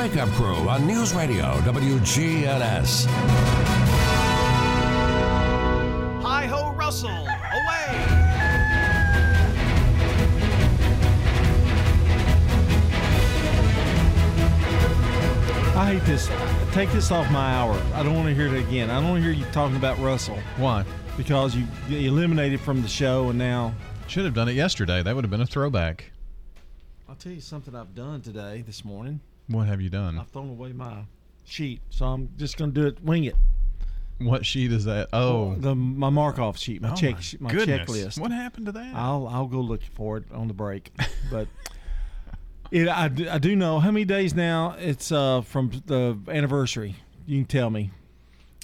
Wake Up Crew on News Radio WGNS. Hi ho, Russell! Away! I hate this. Take this off my hour. I don't want to hear it again. I don't want to hear you talking about Russell Why? because you you eliminated from the show, and now Should have done it yesterday. That would have been a throwback. I'll tell you something I've done today, this morning. What have you done? I've thrown away my sheet, so I'm just going to do it, wing it. What sheet is that? Oh, the my Markov sheet, my Oh, check, my sheet- my checklist. What happened to that? I'll I'll go look for it on the break, but. It, I, do- I do know how many days now it's uh, from the anniversary. You can tell me.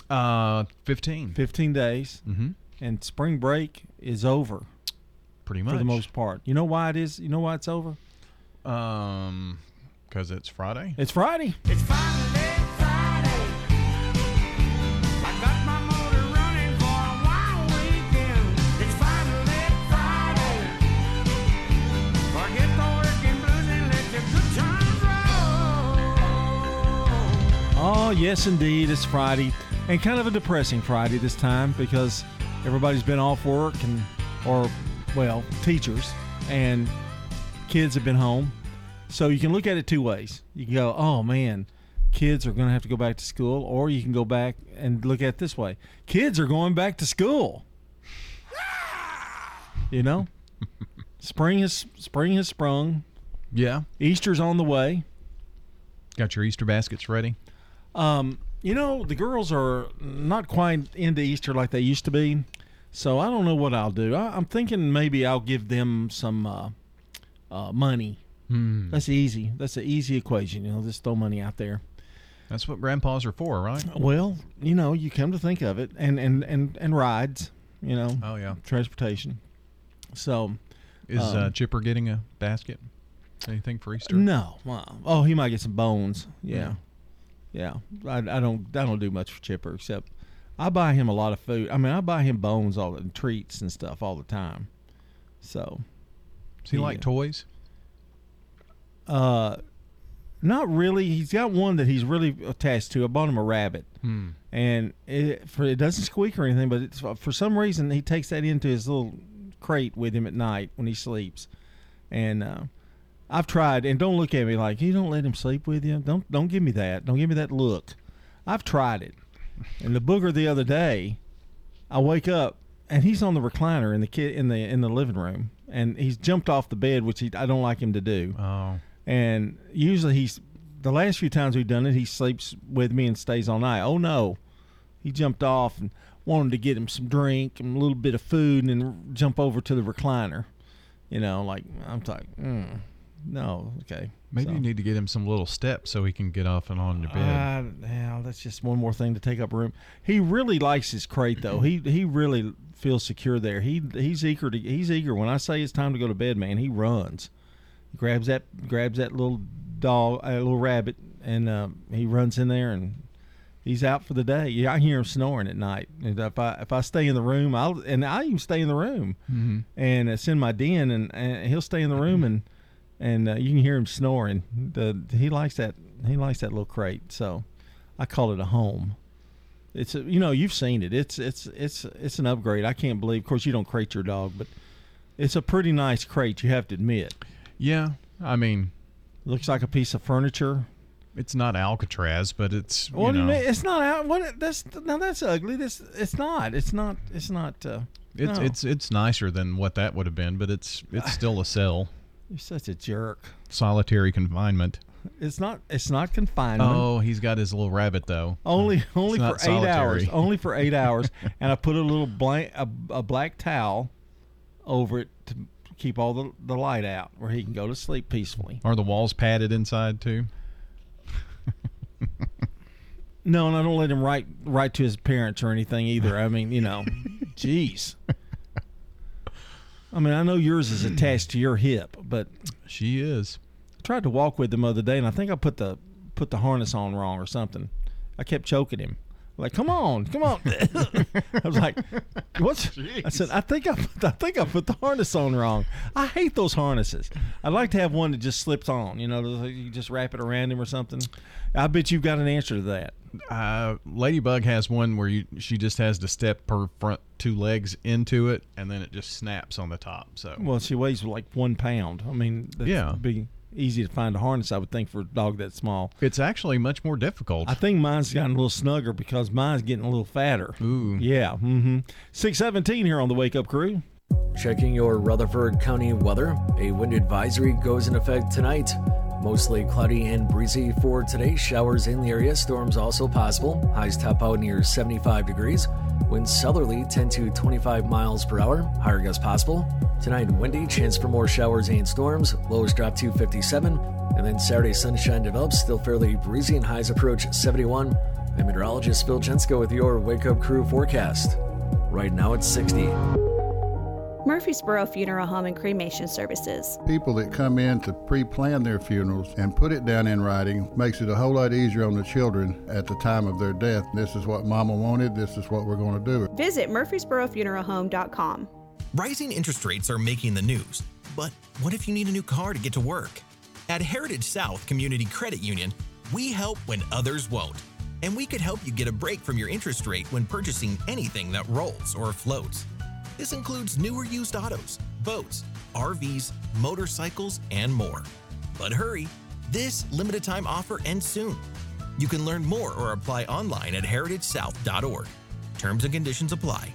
uh, fifteen. 15 days, Mm-hmm. and spring break is over Pretty much. for the most part. You know why it is? You know why it's over? Um, because it's Friday. It's Friday. It's finally Friday. I got my motor running for a wild weekend. It's finally Friday. Forget the working blues and let your good times roll. Oh, yes, indeed. It's Friday, and kind of a depressing Friday this time because everybody's been off work and, or, well, teachers and kids have been home. So you can look at it two ways. You can go, oh man, kids are going to have to go back to school, or you can go back and look at it this way: kids are going back to school. You know, spring has spring has sprung. Yeah. Easter's on the way. Got your Easter baskets ready? Um, you know, the girls are not quite into Easter like they used to be. So I don't know what I'll do. I, I'm thinking maybe I'll give them some uh, uh, money. Hmm. That's easy. That's an easy equation. You know, just throw money out there. That's what grandpas are for, right? Well, you know, you come to think of it, and and and and rides. You know, Oh yeah. transportation. So Is uh, Um, Chipper getting a basket? Anything for Easter? no, well, oh, he might get some bones. Yeah, yeah. I, I don't I don't do much for Chipper except I buy him a lot of food. I mean, I buy him bones all and treats and stuff all the time. So, Does he like toys? Uh, not really. He's got one that he's really attached to. I bought him a rabbit. Hmm. and it, for it doesn't squeak or anything, but it's for some reason he takes that into his little crate with him at night when he sleeps. And uh, I've tried, and don't look at me like you don't let him sleep with you. Don't don't give me that. Don't give me that look. I've tried it, and the booger the other day, I wake up and he's on the recliner in the kid in the in the living room, and he's jumped off the bed, which he, I don't like him to do Oh. And usually he's the last few times we've done it he sleeps with me and stays all night oh no he jumped off and wanted to get him some drink and a little bit of food and then jump over to the recliner you know like i'm like mm, no okay Maybe So- you need to get him some little steps so he can get off and on your bed. uh, yeah, that's just one more thing to take up room. He really likes his crate though. He he really feels secure there. He he's eager to he's eager when I say it's time to go to bed, man. He runs, grabs that grabs that little dog, a little rabbit, and uh, he runs in there and he's out for the day. Yeah, I hear him snoring at night. And if I if I stay in the room, I'll and I even stay in the room mm-hmm. and it's in my den, and, and he'll stay in the room, and and uh, you can hear him snoring. The he likes that he likes that little crate, so I call it a home. It's a, you know you've seen it. It's it's it's it's an upgrade. I can't believe. Of course, you don't crate your dog, but it's a pretty nice crate. You have to admit. Yeah. I mean, Looks like a piece of furniture. it's not Alcatraz, but it's you What know. It's not out. What? That's now that's ugly. This it's not. It's not. It's not. Uh, it's no. it's it's nicer than what that would have been, but it's it's still a cell. You're such a jerk. Solitary confinement. It's not. It's not confinement. Oh, he's got his little rabbit though. Only only for eight hours. Only for eight hours, and I put a little blank a, a black towel over it to keep all the, the light out, where he can go to sleep peacefully. Are the walls padded inside too? No, and I don't let him write write to his parents or anything either. I mean, you know, jeez. I mean, I know yours is attached to your hip, but She is. I tried to walk with him the other day, and I think I put the put the harness on wrong or something. I kept choking him. Like, come on, come on. I was like, what's? I said, I think I, put, I think I put the harness on wrong. I hate those harnesses. I'd like to have one that just slips on. You know, you just wrap it around him or something. I bet you've got an answer to that. Uh, Ladybug has one where you she just has to step her front two legs into it, and then it just snaps on the top. So Well, she weighs like one pound. I mean, Yeah. be easy to find a harness. I would think for a dog that small. it's actually much more difficult. I think mine's gotten a little snugger because mine's getting a little fatter. Ooh. Yeah. Mm-hmm. Six seventeen here on the Wake Up Crew. Checking your Rutherford County weather. A wind advisory goes in effect tonight. Mostly cloudy and breezy for today. Showers in the area. Storms also possible. Highs top out near 75 degrees. Winds southerly 10 to 25 miles per hour. Higher gusts possible. Tonight windy. Chance for more showers and storms. Lows drop to 57. And then Saturday sunshine develops. Still fairly breezy and highs approach 71. I'm meteorologist Phil Jensko with your Wake Up Crew forecast. Right now it's 60. Murfreesboro Funeral Home and Cremation Services. People that come in to pre-plan their funerals and put it down in writing makes it a whole lot easier on the children at the time of their death. This is what mama wanted, this is what we're going to do. Visit murfreesborofuneralhome.com. Rising interest rates are making the news. But what if you need a new car to get to work? At Heritage South Community Credit Union, we help when others won't. And we could help you get a break from your interest rate when purchasing anything that rolls or floats. This includes newer used autos, boats, RVs, motorcycles, and more. But hurry, this limited time offer ends soon. You can learn more or apply online at heritagesouth.org. Terms and conditions apply.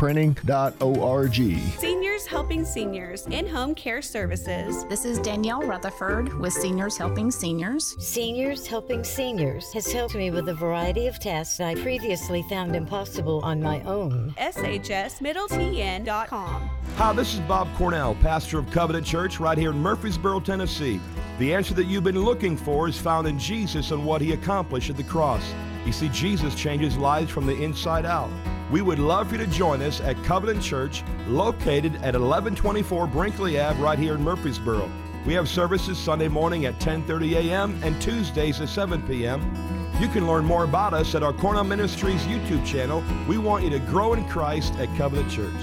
franklinsprinting.org. Seniors Helping Seniors in Home Care Services. This is Danielle Rutherford with Seniors Helping Seniors. Seniors Helping Seniors has helped me with a variety of tasks I previously found impossible on my own. SHSMiddleTN.com. Hi, this is Bob Cornell, pastor of Covenant Church right here in Murfreesboro, Tennessee. The answer that you've been looking for is found in Jesus and what he accomplished at the cross. You see, Jesus changes lives from the inside out. We would love for you to join us at Covenant Church, located at 1124 Brinkley Ave, right here in Murfreesboro. We have services Sunday morning at 10:30 a.m. and Tuesdays at 7 p.m. You can learn more about us at our Cornell Ministries YouTube channel. We want you to grow in Christ at Covenant Church.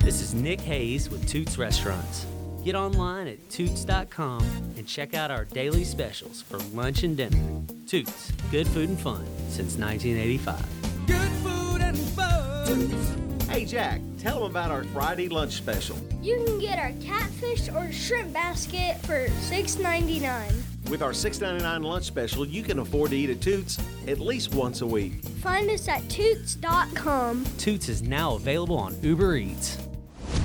This is Nick Hayes with Toots Restaurants. Get online at toots.com and check out our daily specials for lunch and dinner. Toots, good food and fun since 1985. Good food and fun. Hey Jack, tell them about our Friday lunch special. You can get our catfish or shrimp basket for $6.99. With our $6.99 lunch special, you can afford to eat at Toots at least once a week. Find us at toots.com. Toots is now available on Uber Eats.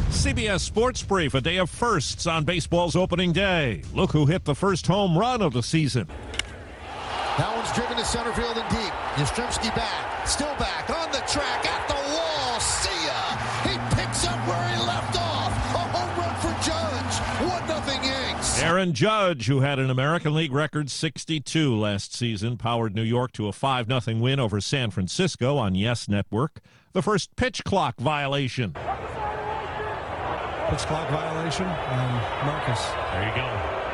CBS Sports Brief, a day of firsts on baseball's opening day. Look who hit the first home run of the season. That one's driven to center field and deep. Yastrzemski back, still back, on the track, at the wall. See ya! He picks up where he left off. A home run for Judge. One nothing Yanks. Aaron Judge, who had an American League record 62 last season, powered New York to a 5 0 win over San Francisco on Yes Network. The first pitch clock violation. Pitch clock violation on Marcus. There you go.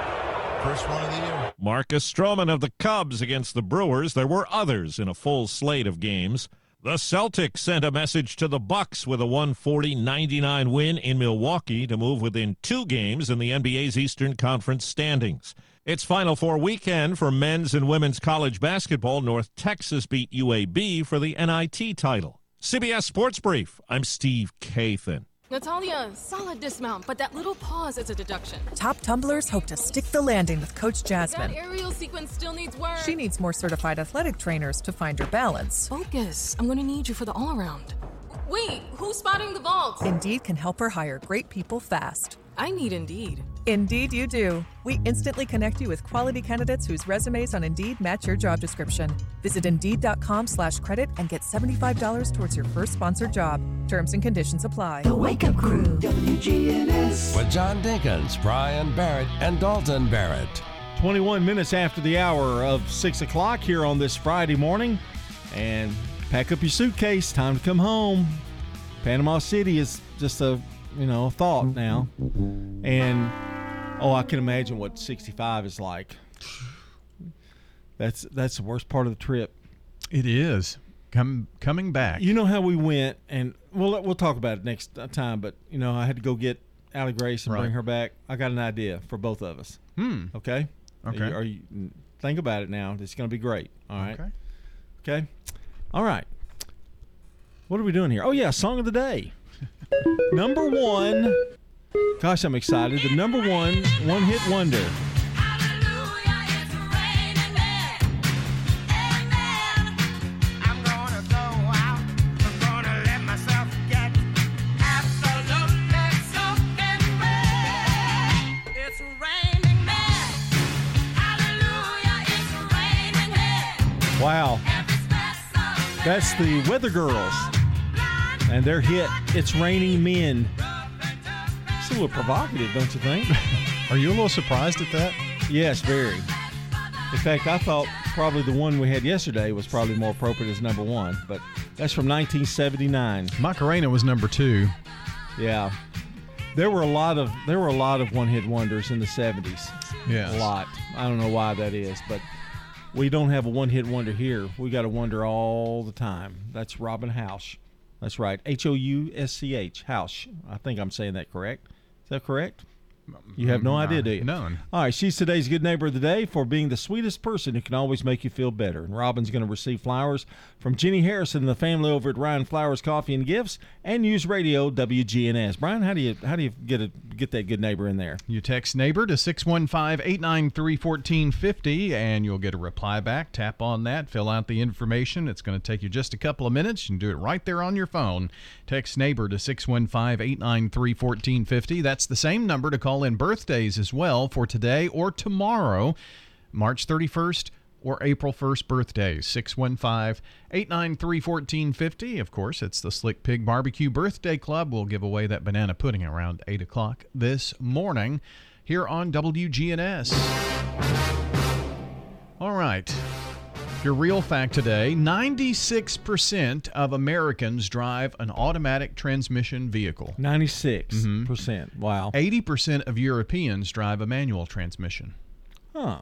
First one of the year. Marcus Stroman of the Cubs against the Brewers. There were others in a full slate of games. The Celtics sent a message to the Bucks with a 140-99 win in Milwaukee to move within two games in the NBA's Eastern Conference standings. It's Final Four weekend for men's and women's college basketball. North Texas beat UAB for the NIT title. CBS Sports Brief. I'm Steve Kathan. Natalia, solid dismount, but that little pause is a deduction. Top tumblers hope to stick the landing with Coach Jasmine. That aerial sequence still needs work. She needs more certified athletic trainers to find her balance. Focus. I'm going to need you for the all around. Wait, who's spotting the vault? Indeed can help her hire great people fast. I need Indeed. Indeed, you do. We instantly connect you with quality candidates whose resumes on Indeed match your job description. Visit Indeed.com slash credit and get $75 towards your first sponsored job. Terms and conditions apply. The Wake Up Crew, WGNS. With John Dinkins, Brian Barrett, and Dalton Barrett. 21 minutes after the hour of 6 o'clock here on this Friday morning. And pack up your suitcase. Time to come home. Panama City is just a, you know, a thought now. And, oh, I can imagine what 65 is like. That's that's the worst part of the trip. It is. Come coming back. You know how we went, and we'll we'll talk about it next time. But you know, I had to go get Allie Grace and Right. bring her back. I got an idea for both of us. Hmm. Okay. Are Okay. you, are you think about it now? It's going to be great. All right. Okay. Okay. All right. What are we doing here? Oh yeah, song of the day. number one. Gosh, I'm excited. The number one one hit wonder. That's the Weather Girls. And their hit, It's Raining Men. It's a little provocative, don't you think? Are you a little surprised at that? Yes, very. In fact, I thought probably the one we had yesterday was probably more appropriate as number one, but that's from 1979. Macarena was number two. Yeah. There were a lot of there were a lot of one hit wonders in the 70s. Yes. A lot. I don't know why that is, but we don't have a one hit wonder here. We got a wonder all the time. That's Robin House. That's right. H O U S C H. House. I think I'm saying that correct. Is that correct? You have no Mm, idea, do you? none. All right, she's today's good neighbor of the day for being the sweetest person who can always make you feel better. And Robin's going to receive flowers from Jenny Harrison and the family over at Ryan Flowers Coffee and Gifts and News Radio WGNS. Brian, how do you how do you get a get that good neighbor in there? You text neighbor to 615-893-1450 and you'll get a reply back. Tap on that, fill out the information. It's going to take you just a couple of minutes. You can do it right there on your phone. Text neighbor to 615-893-1450. That's the same number to call in birthdays as well for today or tomorrow, March 31st or April 1st birthdays. 615 893 1450. Of course, it's the Slick Pig Barbecue Birthday Club. We'll give away that banana pudding around 8 o'clock this morning here on WGNS. All right. Your real fact today 96% of Americans drive an automatic transmission vehicle. 96%. Mm-hmm. percent Wow. 80% of Europeans drive a manual transmission. Huh.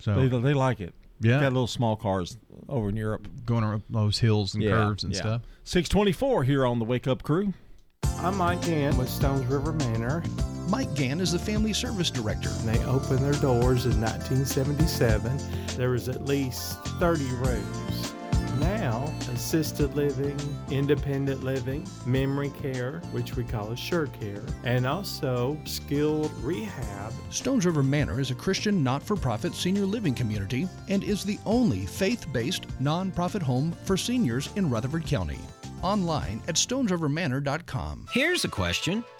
So They, they like it. Yeah. Got little small cars over in Europe. going around those hills and Yeah, curves and yeah. stuff. 624 here on the Wake Up Crew. I'm Mike Gann with Stones River Manor. Mike Gann is the Family Service Director. And they opened their doors in 1977. There was at least 30 rooms. Now, assisted living, independent living, memory care, which we call assure care, and also skilled rehab. Stones River Manor is a Christian not for profit senior living community and is the only faith based nonprofit home for seniors in Rutherford County. Online at stonesrivermanor.com. Here's a question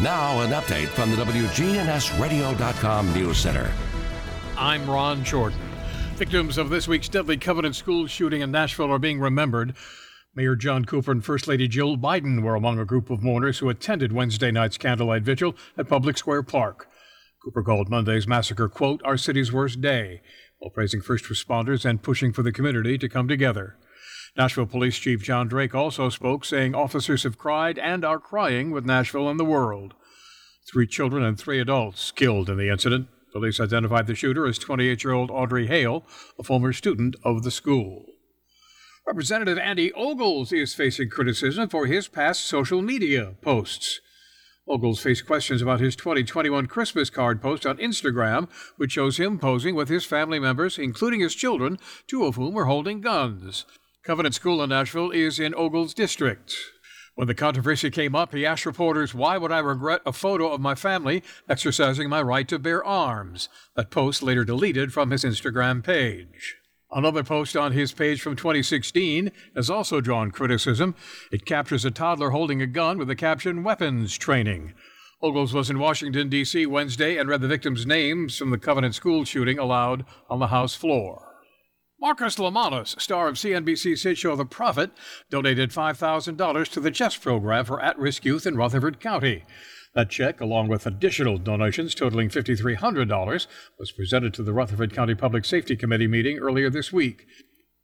Now, an update from the WGNSradio.com News Center. I'm Ron Jordan. Victims of this week's deadly Covenant school shooting in Nashville are being remembered. Mayor John Cooper and First Lady Jill Biden were among a group of mourners who attended Wednesday night's candlelight vigil at Public Square Park. Cooper called Monday's massacre, quote, our city's worst day, while praising first responders and pushing for the community to come together. Nashville Police Chief John Drake also spoke, saying officers have cried and are crying with Nashville and the world. Three children and three adults killed in the incident. Police identified the shooter as 28 year old Audrey Hale, a former student of the school. Representative Andy Ogles is facing criticism for his past social media posts. Ogles faced questions about his 2021 Christmas card post on Instagram, which shows him posing with his family members, including his children, two of whom were holding guns. Covenant School in Nashville is in Ogles' district. When the controversy came up, he asked reporters, Why would I regret a photo of my family exercising my right to bear arms? That post later deleted from his Instagram page. Another post on his page from 2016 has also drawn criticism. It captures a toddler holding a gun with the caption Weapons Training. Ogles was in Washington, D.C. Wednesday and read the victims' names from the Covenant school shooting aloud on the House floor. Marcus Lemonis, star of CNBC's hit show The Profit, donated $5,000 to the chess program for at risk youth in Rutherford County. That check, along with additional donations totaling $5,300, was presented to the Rutherford County Public Safety Committee meeting earlier this week.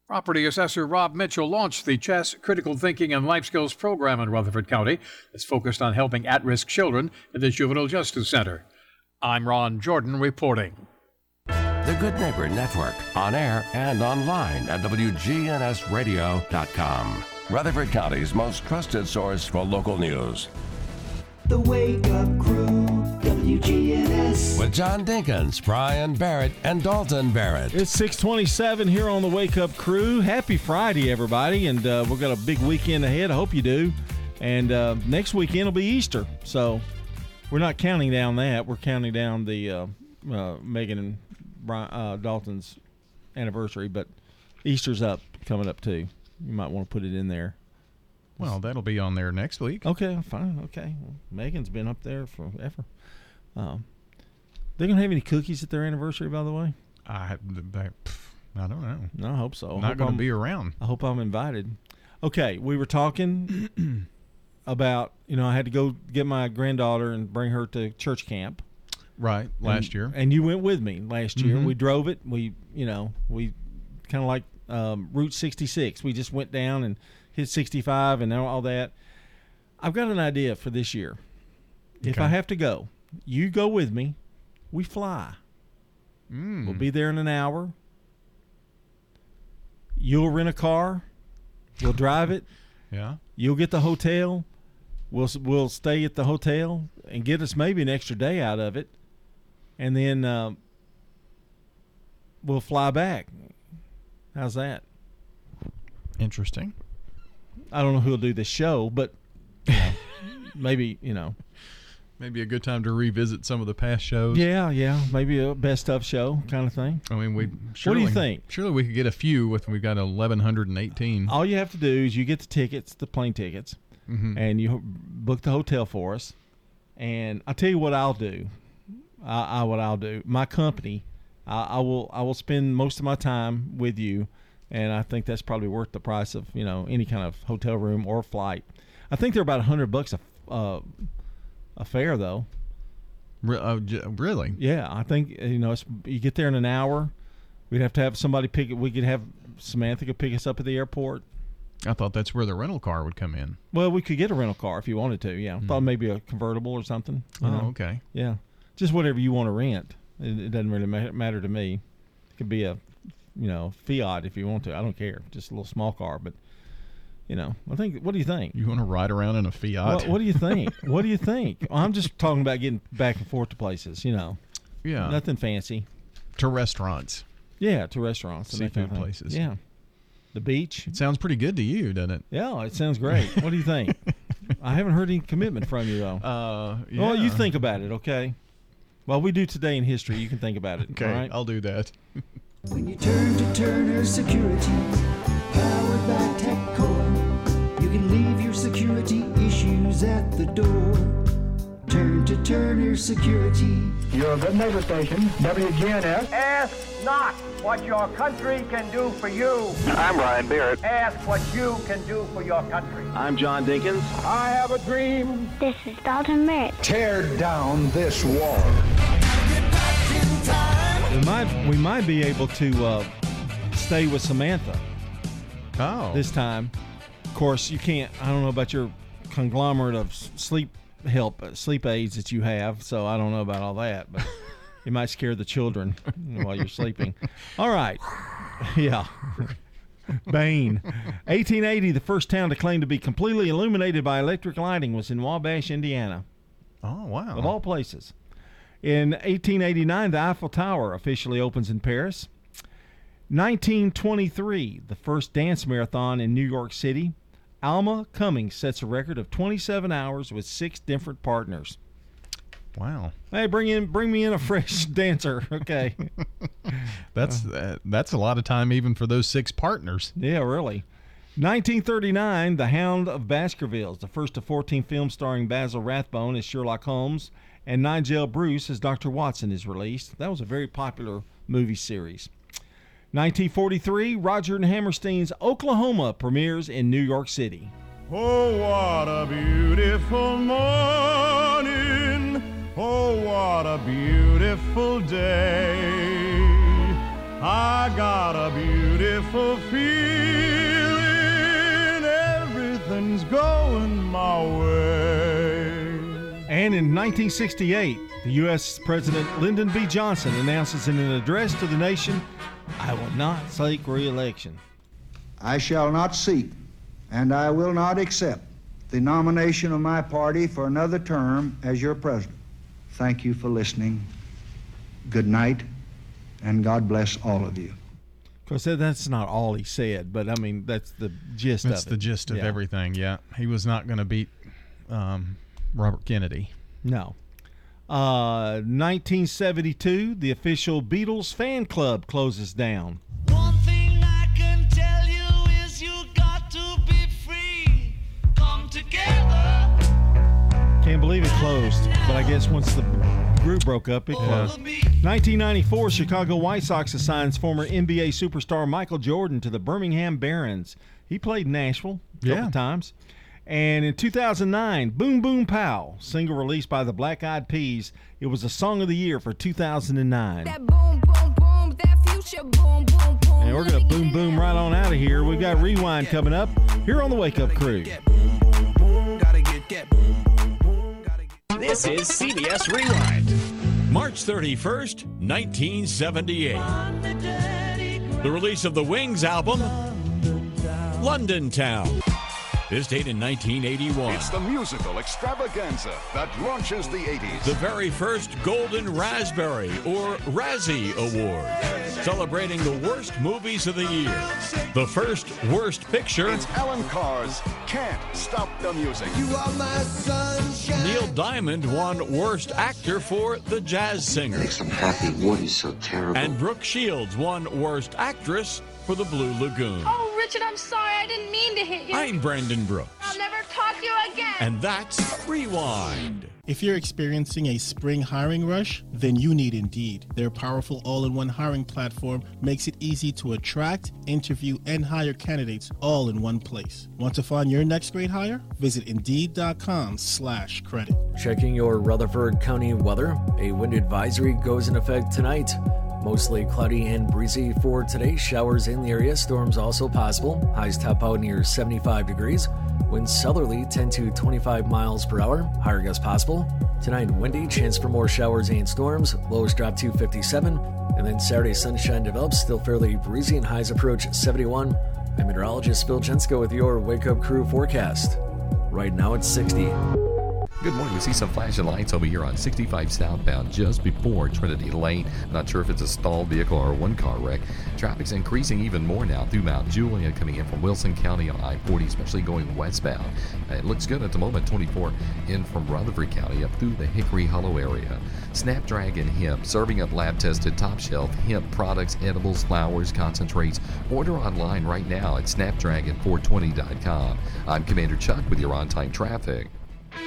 Property assessor Rob Mitchell launched the Chess Critical Thinking and Life Skills program in Rutherford County that's focused on helping at risk children in the Juvenile Justice Center. I'm Ron Jordan reporting. The Good Neighbor Network, on air and online at WGNSradio.com. Rutherford County's most trusted source for local news. The Wake Up Crew, WGNS. With John Dinkins, Brian Barrett, and Dalton Barrett. It's 627 here on the Wake Up Crew. Happy Friday, everybody. And uh, we've got a big weekend ahead. I hope you do. And uh, next weekend will be Easter. So we're not counting down that. We're counting down the uh, uh Megan and Brian, uh, Dalton's anniversary. But Easter's up, coming up too. You might want to put it in there. Well, that'll be on there next week. Okay, fine. Okay, well, Megan's been up there forever. Um, they gonna have any cookies at their anniversary, by the way? I, I don't know. No, I hope so. Not going to be around. I hope I'm invited. Okay, we were talking about you know I had to go get my granddaughter and bring her to church camp. Right, last and, year. And you went with me last year. Mhm. We drove it. We you know we kind of like um, Route 66. We just went down and hit 65 and all that. I've got an idea for this year. If I have to go, you go with me. We fly. Mm. We'll be there in an hour. You'll rent a car. We'll drive it. Yeah. You'll get the hotel. We'll we'll stay at the hotel and get us maybe an extra day out of it, and then um, we'll fly back. How's that? Interesting. I don't know who'll do this show, but you know, maybe you know. Maybe a good time to revisit some of the past shows. Yeah, yeah, maybe a best of show kind of thing. I mean, we. What do you think? Surely we could get a few with. We've got eleven hundred and eighteen. All you have to do is you get the tickets, the plane tickets, Mhm. and you book the hotel for us. And I'll tell you what I'll do. I, I what I'll do. My company, I, I will I will spend most of my time with you, and I think that's probably worth the price of you know any kind of hotel room or flight. I think they're about a hundred bucks a uh, a fare though. Re- uh, j- really? Yeah, I think you know it's, you get there in an hour. We'd have to have somebody pick. We could have Samantha could pick us up at the airport. I thought that's where the rental car would come in. Well, we could get a rental car if you wanted to. Yeah, I thought maybe a convertible or something. Oh, know? okay. Yeah, just whatever you want to rent. It, it doesn't really ma- matter to me. It could be a, you know, Fiat if you want to. I don't care. Just a little small car, but you know, I think. What do you think? You want to ride around in a Fiat? What, what do you think? what do you think? I'm just talking about getting back and forth to places. You know, Yeah. nothing fancy. to restaurants. Yeah, to restaurants, that kind Seafood of places. Yeah, the beach. It sounds pretty good to you, doesn't it? Yeah, it sounds great. What do you think? I haven't heard any commitment from you though. Uh, Well, you think about it, okay? Well, we do today in history. You can think about it. Okay, all right? I'll do that. When you turn to Turner Security, powered by TechCore, you can leave your security issues at the door. Turn to Turner Security. You're a good neighbor station, WGNS. Ask not what your country can do for you. I'm Ryan Barrett. Ask what you can do for your country. I'm John Dinkins. I have a dream. This is Dalton Barrett. Tear down this wall. We might we might be able to uh, stay with Samantha. Oh, this time. Of course, you can't. I don't know about your conglomerate of sleep help, uh, sleep aids that you have. So I don't know about all that, but it might scare the children while you're sleeping. All right, yeah. Bain. 1880, the first town to claim to be completely illuminated by electric lighting was in Wabash, Indiana. Oh, wow. Of all places. In 1889, the Eiffel Tower officially opens in Paris. 1923, the first dance marathon in New York City. Alma Cummings sets a record of 27 hours with six different partners. Wow. Hey, bring in, bring me in a fresh dancer. Okay. That's uh, that's a lot of time even for those six partners. Yeah, really. 1939, The Hound of Baskervilles, the first of 14 films starring Basil Rathbone as Sherlock Holmes and Nigel Bruce as Dr. Watson, is released. That was a very popular movie series. 1943, Roger and Hammerstein's Oklahoma premieres in New York City. Oh, what a beautiful morning. Oh, what a beautiful day. I got a beautiful feeling. Everything's going my way. And in 1968, the U.S. President Lyndon B. Johnson announces in an address to the nation, I will not seek re-election. I shall not seek, and I will not accept the nomination of my party for another term as your president. Thank you for listening. Good night, and God bless all of you. Of course, that's not all he said, but I mean, that's the gist That's of it. the gist of Yeah. everything. Yeah, he was not going to beat um, Robert Kennedy. No. Uh, 1972, the official Beatles fan club closes down. One thing I can tell you is you got to be free. Come together. Can't believe it closed, but I guess once the group broke up, it closed. 1994, Chicago White Sox assigns former NBA superstar Michael Jordan to the Birmingham Barons. He played Nashville a couple Yeah. times. And in 2009, Boom Boom Pow, single released by the Black Eyed Peas. It was a song of the year for 2009. That boom, boom, boom, that future boom, boom, boom. And we're going to boom boom right on out of here. We've got Rewind coming up here on the Wake Up Crew. This is CBS Rewind. March 31st, 1978. The release of the Wings album, London Town. This date in 1981. It's the musical extravaganza that launches the 80s. The very first Golden Raspberry or Razzie Award, celebrating the worst movies of the year. The first Worst Picture. It's Allan Carr's Can't Stop the Music. You are my sunshine. Neil Diamond won Worst Actor for The Jazz Singer. Makes them happy. What is so terrible? And Brooke Shields won Worst Actress for The Blue Lagoon. Oh, Richard, I'm sorry. I didn't mean to hit you. I'm Brandon Brooks. I'll never talk to you again. And that's Rewind. If you're experiencing a spring hiring rush, then you need Indeed. Their powerful all-in-one hiring platform makes it easy to attract, interview, and hire candidates all in one place. Want to find your next great hire? Visit Indeed.com slash credit. Checking your Rutherford County weather. A wind advisory goes in effect tonight. Mostly cloudy and breezy for today. Showers in the area. Storms also possible. Highs top out near 75 degrees. Winds southerly 10 to 25 miles per hour. Higher gusts possible. Tonight windy. Chance for more showers and storms. Lows drop to 57. And then Saturday sunshine develops. Still fairly breezy and highs approach 71. I'm meteorologist Phil Jensko with your Wake Up Crew forecast. Right now it's 60. Good morning. We see some flashing lights over here on 65 southbound just before Trinity Lane. Not sure if it's a stalled vehicle or a one car wreck. Traffic's increasing even more now through Mount Juliet coming in from Wilson County on I 40, especially going westbound. It looks good at the moment 24 in from Rutherford County up through the Hickory Hollow area. Snapdragon Hemp serving up lab tested top shelf hemp products, edibles, flowers, concentrates. Order online right now at snapdragon420.com. I'm Commander Chuck with your on time traffic.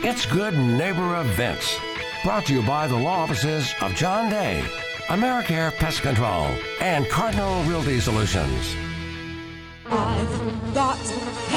It's Good Neighbor Events. Brought to you by the law offices of John Day, AmeriCare Pest Control, and Cardinal Realty Solutions. I've got.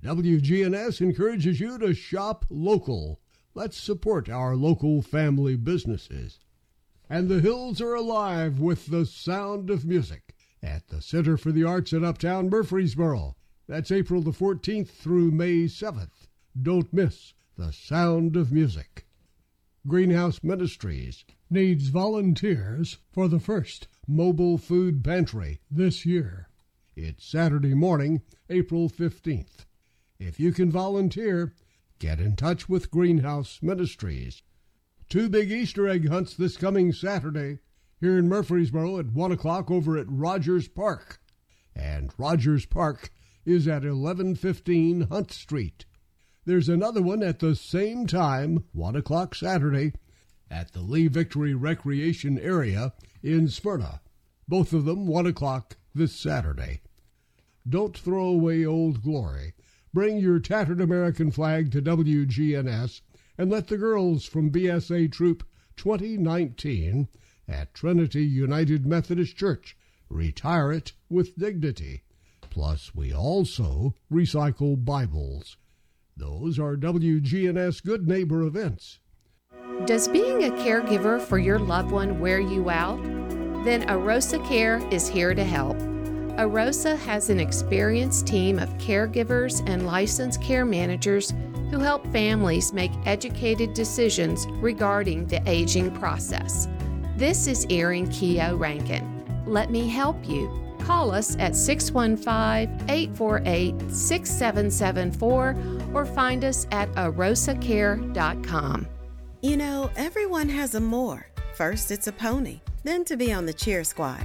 WGNS encourages you to shop local. Let's support our local family businesses. And the hills are alive with the sound of music at the Center for the Arts in Uptown Murfreesboro. That's April the 14th through May 7th. Don't miss the sound of music. Greenhouse Ministries needs volunteers for the first mobile food pantry this year. It's Saturday morning, April 15th. If you can volunteer, get in touch with Greenhouse Ministries. Two big Easter egg hunts this coming Saturday here in Murfreesboro at 1 o'clock over at Rogers Park. And Rogers Park is at 1115 Hunt Street. There's another one at the same time, 1 o'clock Saturday, at the Lee Victory Recreation Area in Smyrna. Both of them 1 o'clock this Saturday. Don't throw away old glory. Bring your tattered American flag to WGNS and let the girls from BSA Troop 2019 at Trinity United Methodist Church retire it with dignity. Plus, we also recycle Bibles. Those are WGNS Good Neighbor events. Does being a caregiver for your loved one wear you out? Then Arosa Care is here to help. Arosa has an experienced team of caregivers and licensed care managers who help families make educated decisions regarding the aging process. This is Erin Keogh Rankin. Let me help you. Call us at 615 848 6774 or find us at arosacare.com. You know, everyone has a more. First, it's a pony, then to be on the cheer squad.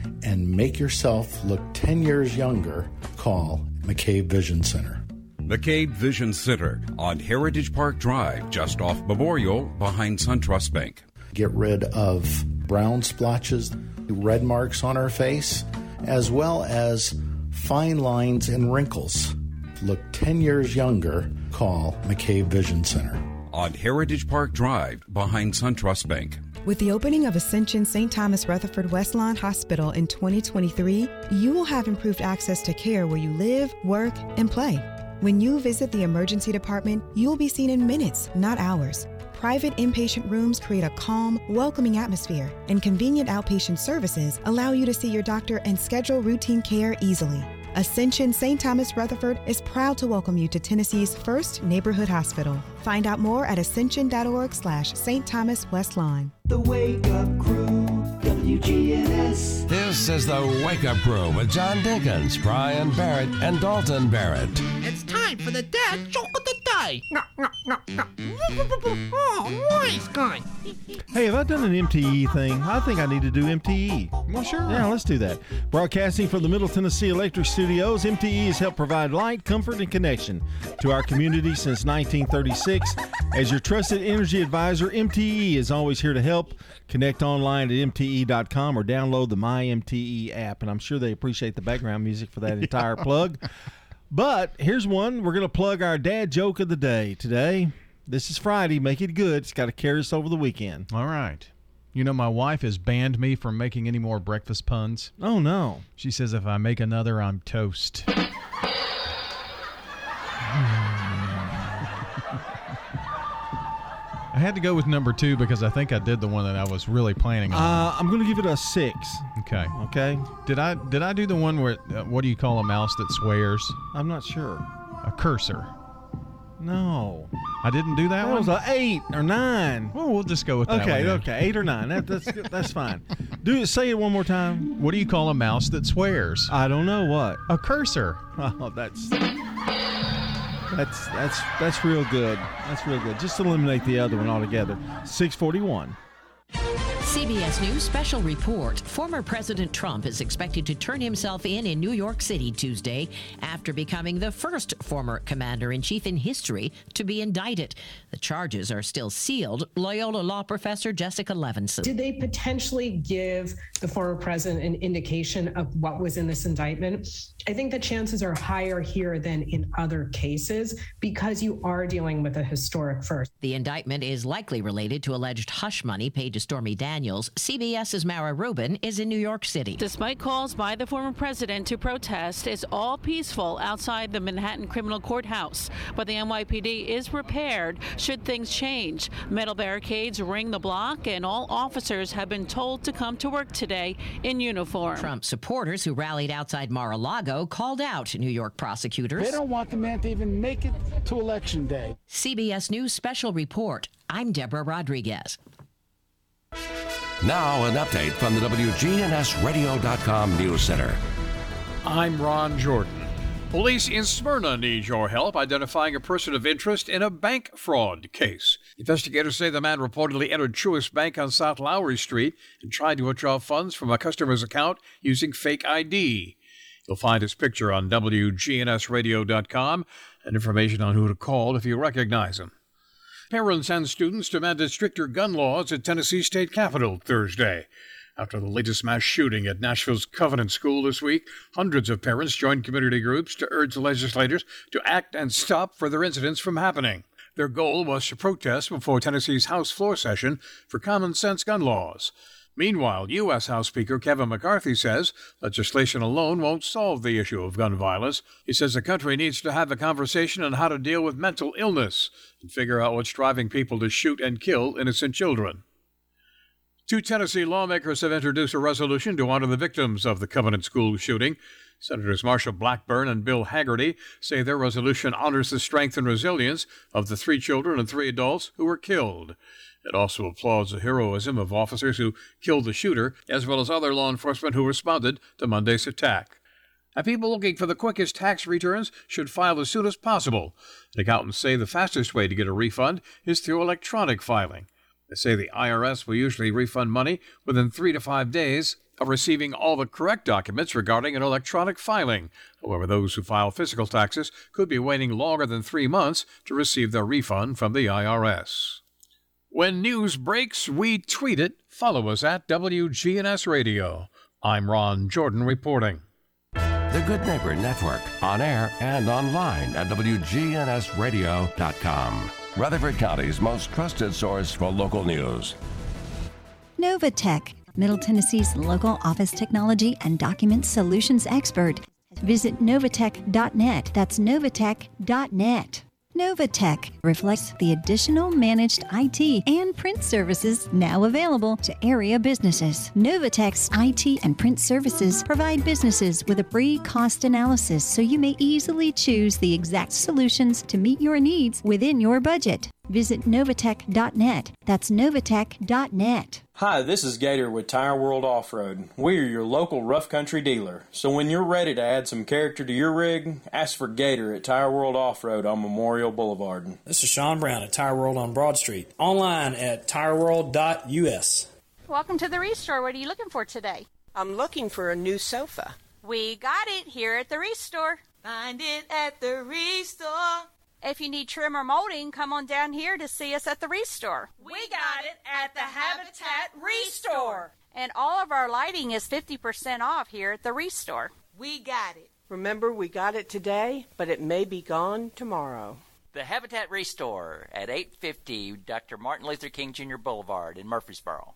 and make yourself look 10 years younger. Call McCabe Vision Center. McCabe Vision Center on Heritage Park Drive, just off Memorial, behind SunTrust Bank. Get rid of brown splotches, red marks on our face, as well as fine lines and wrinkles. Look 10 years younger. Call McCabe Vision Center. On Heritage Park Drive, behind SunTrust Bank. With the opening of Ascension St. Thomas Rutherford Westlawn Hospital in 2023, you will have improved access to care where you live, work, and play. When you visit the emergency department, you'll be seen in minutes, not hours. Private inpatient rooms create a calm, welcoming atmosphere, and convenient outpatient services allow you to see your doctor and schedule routine care easily. Ascension St. Thomas Rutherford is proud to welcome you to Tennessee's first neighborhood hospital. Find out more at ascension.org slash St. Thomas West Lawn. The Wake Up WGNS. This is the Wake Up Crew with John Dinkins, Brian Barrett, and Dalton Barrett. It's time for the dad joke of the day. Oh, nice guy. Hey, have I done an MTE thing? I think I need to do MTE. Well, sure. Yeah, let's do that. Broadcasting from the Middle Tennessee Electric Studios, MTE has helped provide light, comfort, and connection to our community since 1936. As your trusted energy advisor, MTE is always here to help. Connect online at MTE.com or download the My MTE app. And I'm sure they appreciate the background music for that entire plug. But here's one. We're going to plug our dad joke of the day today. This is Friday. Make it good. It's got to carry us over the weekend. All right. You know, my wife has banned me from making any more breakfast puns. Oh, no. She says if I make another, I'm toast. I had to go with number two because I think I did the one that I was really planning on. Uh, I'm going to give it a six. okay. Okay. Did I did I do the one where uh, what do you call a mouse that swears? I'm not sure. A cursor. No. I didn't do that, That one. was a eight or nine. well, we'll just go with that. Okay, okay, eight or nine. That, that's that's fine. Do it. Say it one more time. What do you call a mouse that swears? I don't know what. A cursor. Oh, that's that's that's that's real good. That's real good. Just eliminate the other one altogether. Six forty one. CBS News special report. Former President Trump is expected to turn himself in in New York City Tuesday after becoming the first former commander in chief in history to be indicted. The charges are still sealed. Loyola law professor Jessica Levinson. Did they potentially give the former president an indication of what was in this indictment? I think the chances are higher here than in other cases because you are dealing with a historic first. The indictment is likely related to alleged hush money paid to Stormy Daniels. CBS's Mara Rubin is in New York City. Despite calls by the former president to protest, it's all peaceful outside the Manhattan Criminal Courthouse. But the NYPD is prepared should things change. Metal barricades ring the block, and all officers have been told to come to work today in uniform. Trump supporters who rallied outside Mar a Lago called out New York prosecutors. They don't want the man to even make it to Election Day. CBS News Special Report. I'm Deborah Rodriguez. Now, an update from the WGNSradio.com News Center. I'm Ron Jordan. Police in Smyrna need your help identifying a person of interest in a bank fraud case. Investigators say the man reportedly entered Truist Bank on South Lowry Street and tried to withdraw funds from a customer's account using fake ID. You'll find his picture on WGNSradio.com and information on who to call if you recognize him. Parents and students demanded stricter gun laws at Tennessee State Capitol Thursday. After the latest mass shooting at Nashville's Covenant School this week, hundreds of parents joined community groups to urge legislators to act and stop further incidents from happening. Their goal was to protest before Tennessee's House floor session for common sense gun laws. Meanwhile, U.S. House Speaker Kevin McCarthy says legislation alone won't solve the issue of gun violence. He says the country needs to have a conversation on how to deal with mental illness and figure out what's driving people to shoot and kill innocent children. Two Tennessee lawmakers have introduced a resolution to honor the victims of the Covenant School shooting. Senators Marsha Blackburn and Bill Hagerty say their resolution honors the strength and resilience of the three children and three adults who were killed. It also applauds the heroism of officers who killed the shooter, as well as other law enforcement who responded to Monday's attack. And people looking for the quickest tax returns should file as soon as possible. accountants say the fastest way to get a refund is through electronic filing. They say the IRS will usually refund money within three to five days of receiving all the correct documents regarding an electronic filing. However, those who file physical taxes could be waiting longer than three months to receive their refund from the IRS. When news breaks, we tweet it. Follow us at WGNS Radio. I'm Ron Jordan reporting. The Good Neighbor Network, on air and online at WGNSradio.com. Rutherford County's most trusted source for local news. Novatech, Middle Tennessee's local office technology and document solutions expert. Visit novatech.net. That's novatech.net. Novatech reflects the additional managed IT and print services now available to area businesses. Novatech's IT and print services provide businesses with a free cost analysis so you may easily choose the exact solutions to meet your needs within your budget. Visit Novatech.net. That's Novatech.net. Hi, this is Gator with Tire World Off Road. We are your local rough country dealer. So when you're ready to add some character to your rig, ask for Gator at Tire World Off Road on Memorial Boulevard. This is Sean Brown at Tire World on Broad Street. Online at tireworld.us. Welcome to the Restore. What are you looking for today? I'm looking for a new sofa. We got it here at the Restore. Find it at the Restore. If you need trim or molding, come on down here to see us at the Restore. We got it at the Habitat Restore. And all of our lighting is 50% off here at the Restore. We got it. Remember, we got it today, but it may be gone tomorrow. The Habitat Restore at 850 Dr. Martin Luther King Jr. Boulevard in Murfreesboro.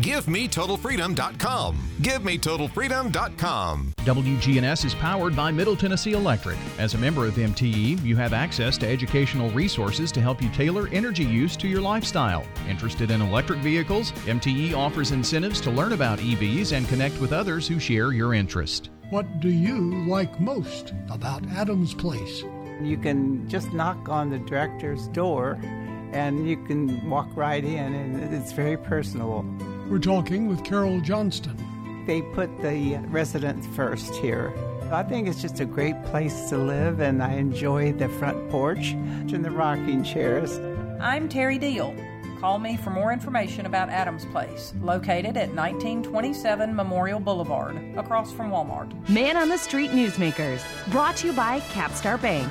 GiveMeTotalFreedom.com. GiveMeTotalFreedom.com. WGNS is powered by Middle Tennessee Electric. As a member of MTE, you have access to educational resources to help you tailor energy use to your lifestyle. Interested in electric vehicles? MTE offers incentives to learn about EVs and connect with others who share your interest. What do you like most about Adams Place? You can just knock on the director's door and you can walk right in, and it's very personable. We're talking with Carol Johnston. They put the residents first here. I think it's just a great place to live, and I enjoy the front porch and the rocking chairs. I'm Terry Deal. Call me for more information about Adams Place, located at 1927 Memorial Boulevard, across from Walmart. Man on the Street Newsmakers, brought to you by Capstar Bank.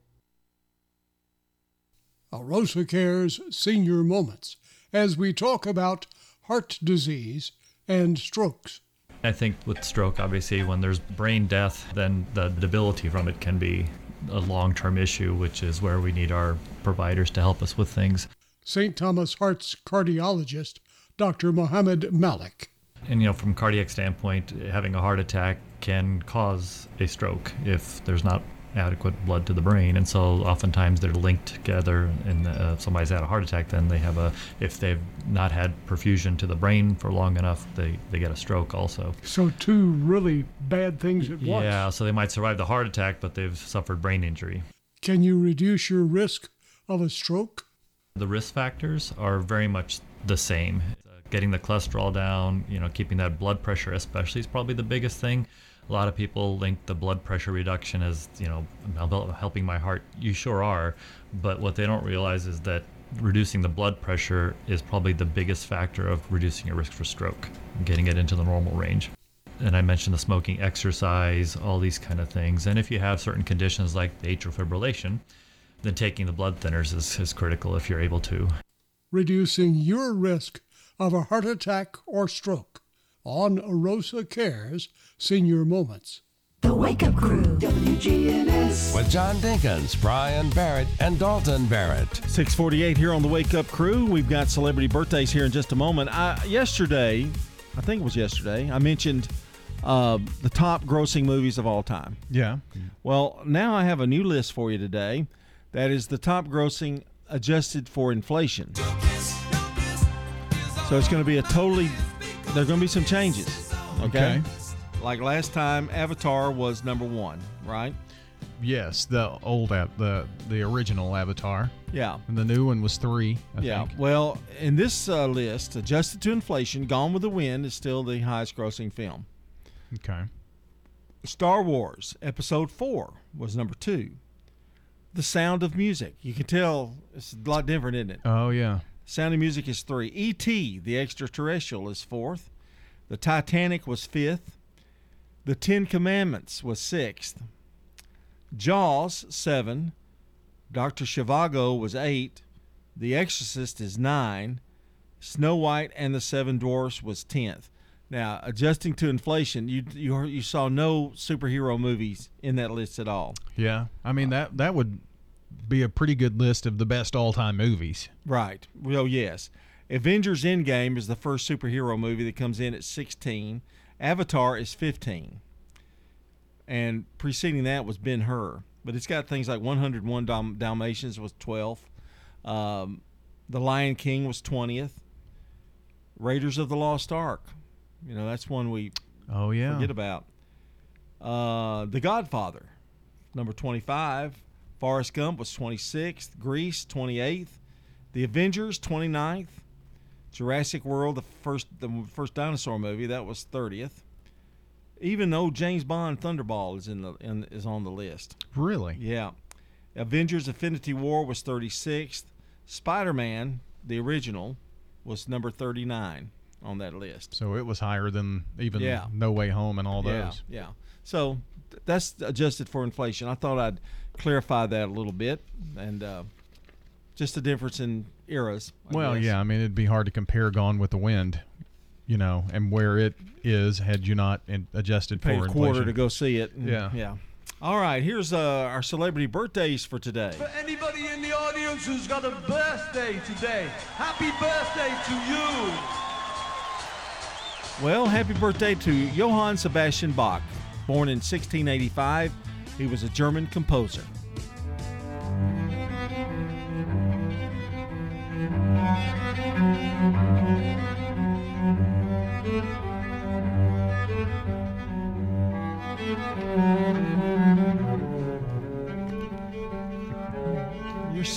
Arosa Cares Senior Moments as we talk about heart disease and strokes. I think with stroke, obviously, when there's brain death, then the debility from it can be a long term issue, which is where we need our providers to help us with things. St. Thomas Heart's cardiologist, Dr. Mohammed Malik. And, you know, from cardiac standpoint, having a heart attack can cause a stroke if there's not adequate blood to the brain, and so oftentimes they're linked together. And uh, if somebody's had a heart attack, then they have a. If they've not had perfusion to the brain for long enough, they they get a stroke also. So two really bad things at once. Yeah, so they might survive the heart attack, but they've suffered brain injury. Can you reduce your risk of a stroke? The risk factors are very much the same. Getting the cholesterol down, you know, keeping that blood pressure especially is probably the biggest thing a lot of people link the blood pressure reduction as you know helping my heart you sure are but what they don't realize is that reducing the blood pressure is probably the biggest factor of reducing your risk for stroke getting it into the normal range and I mentioned the smoking, exercise, all these kind of things. And if you have certain conditions like atrial fibrillation, then taking the blood thinners is, is critical if you're able to. Reducing your risk of a heart attack or stroke on Arosa Cares Senior Moments. The Wake Up Crew, WGNS. With John Dinkins, Brian Barrett, and Dalton Barrett. 648 here on the Wake Up Crew. We've got celebrity birthdays here in just a moment. I, yesterday, I think it was yesterday, I mentioned uh, the top grossing movies of all time. Yeah. Well, now I have a new list for you today that is the top grossing adjusted for inflation. So it's going to be a totally, there are going to be some changes. Okay. Okay. Like last time, Avatar was number one, right? Yes, the old av- the the original Avatar. Yeah. And the new one was three. I yeah. think. Well, in this uh, list, adjusted to inflation, Gone with the Wind is still the highest grossing film. Okay. Star Wars Episode 4 was number two. The Sound of Music. You can tell it's a lot different, isn't it? Oh yeah. Sound of Music is three. E.T., the extraterrestrial, is fourth. The Titanic was fifth. The Ten Commandments was sixth. Jaws, seven. Dr. Zhivago was eight. The Exorcist is nine. Snow White and the Seven Dwarfs was tenth. Now, adjusting to inflation, you you you saw no superhero movies in that list at all. Yeah. I mean that that would be a pretty good list of the best all time movies. Right. Well, yes. Avengers Endgame is the first superhero movie that comes in at 16. Avatar is 15. And preceding that was Ben Hur. But it's got things like 101 Dal- Dalmatians was 12th. Um, the Lion King was 20th. Raiders of the Lost Ark. You know, that's one we Oh yeah. forget about. Uh, the Godfather, number 25. Forrest Gump was 26th. Grease, 28th. The Avengers, 29th. Jurassic World, the first the first dinosaur movie, that was 30th. Even though James Bond Thunderball is in the in, is on the list. Really? Yeah. Avengers Infinity War was 36th. Spider-Man, the original, was number 39 on that list. So it was higher than even Yeah. No Way Home and all Yeah, those. yeah. So th- that's adjusted for inflation. I thought I'd clarify that a little bit and uh, just the difference in eras. I Well, guess. yeah. I mean, it'd be hard to compare Gone with the Wind. you know, and where it is had you not in, adjusted Pay for a quarter inflation. to go see it. and- Yeah. yeah. All right, here's uh, our celebrity birthdays for today. For anybody in the audience who's got a birthday today, happy birthday to you. Well, happy birthday to Johann Sebastian Bach, born in 1685. He was a German composer.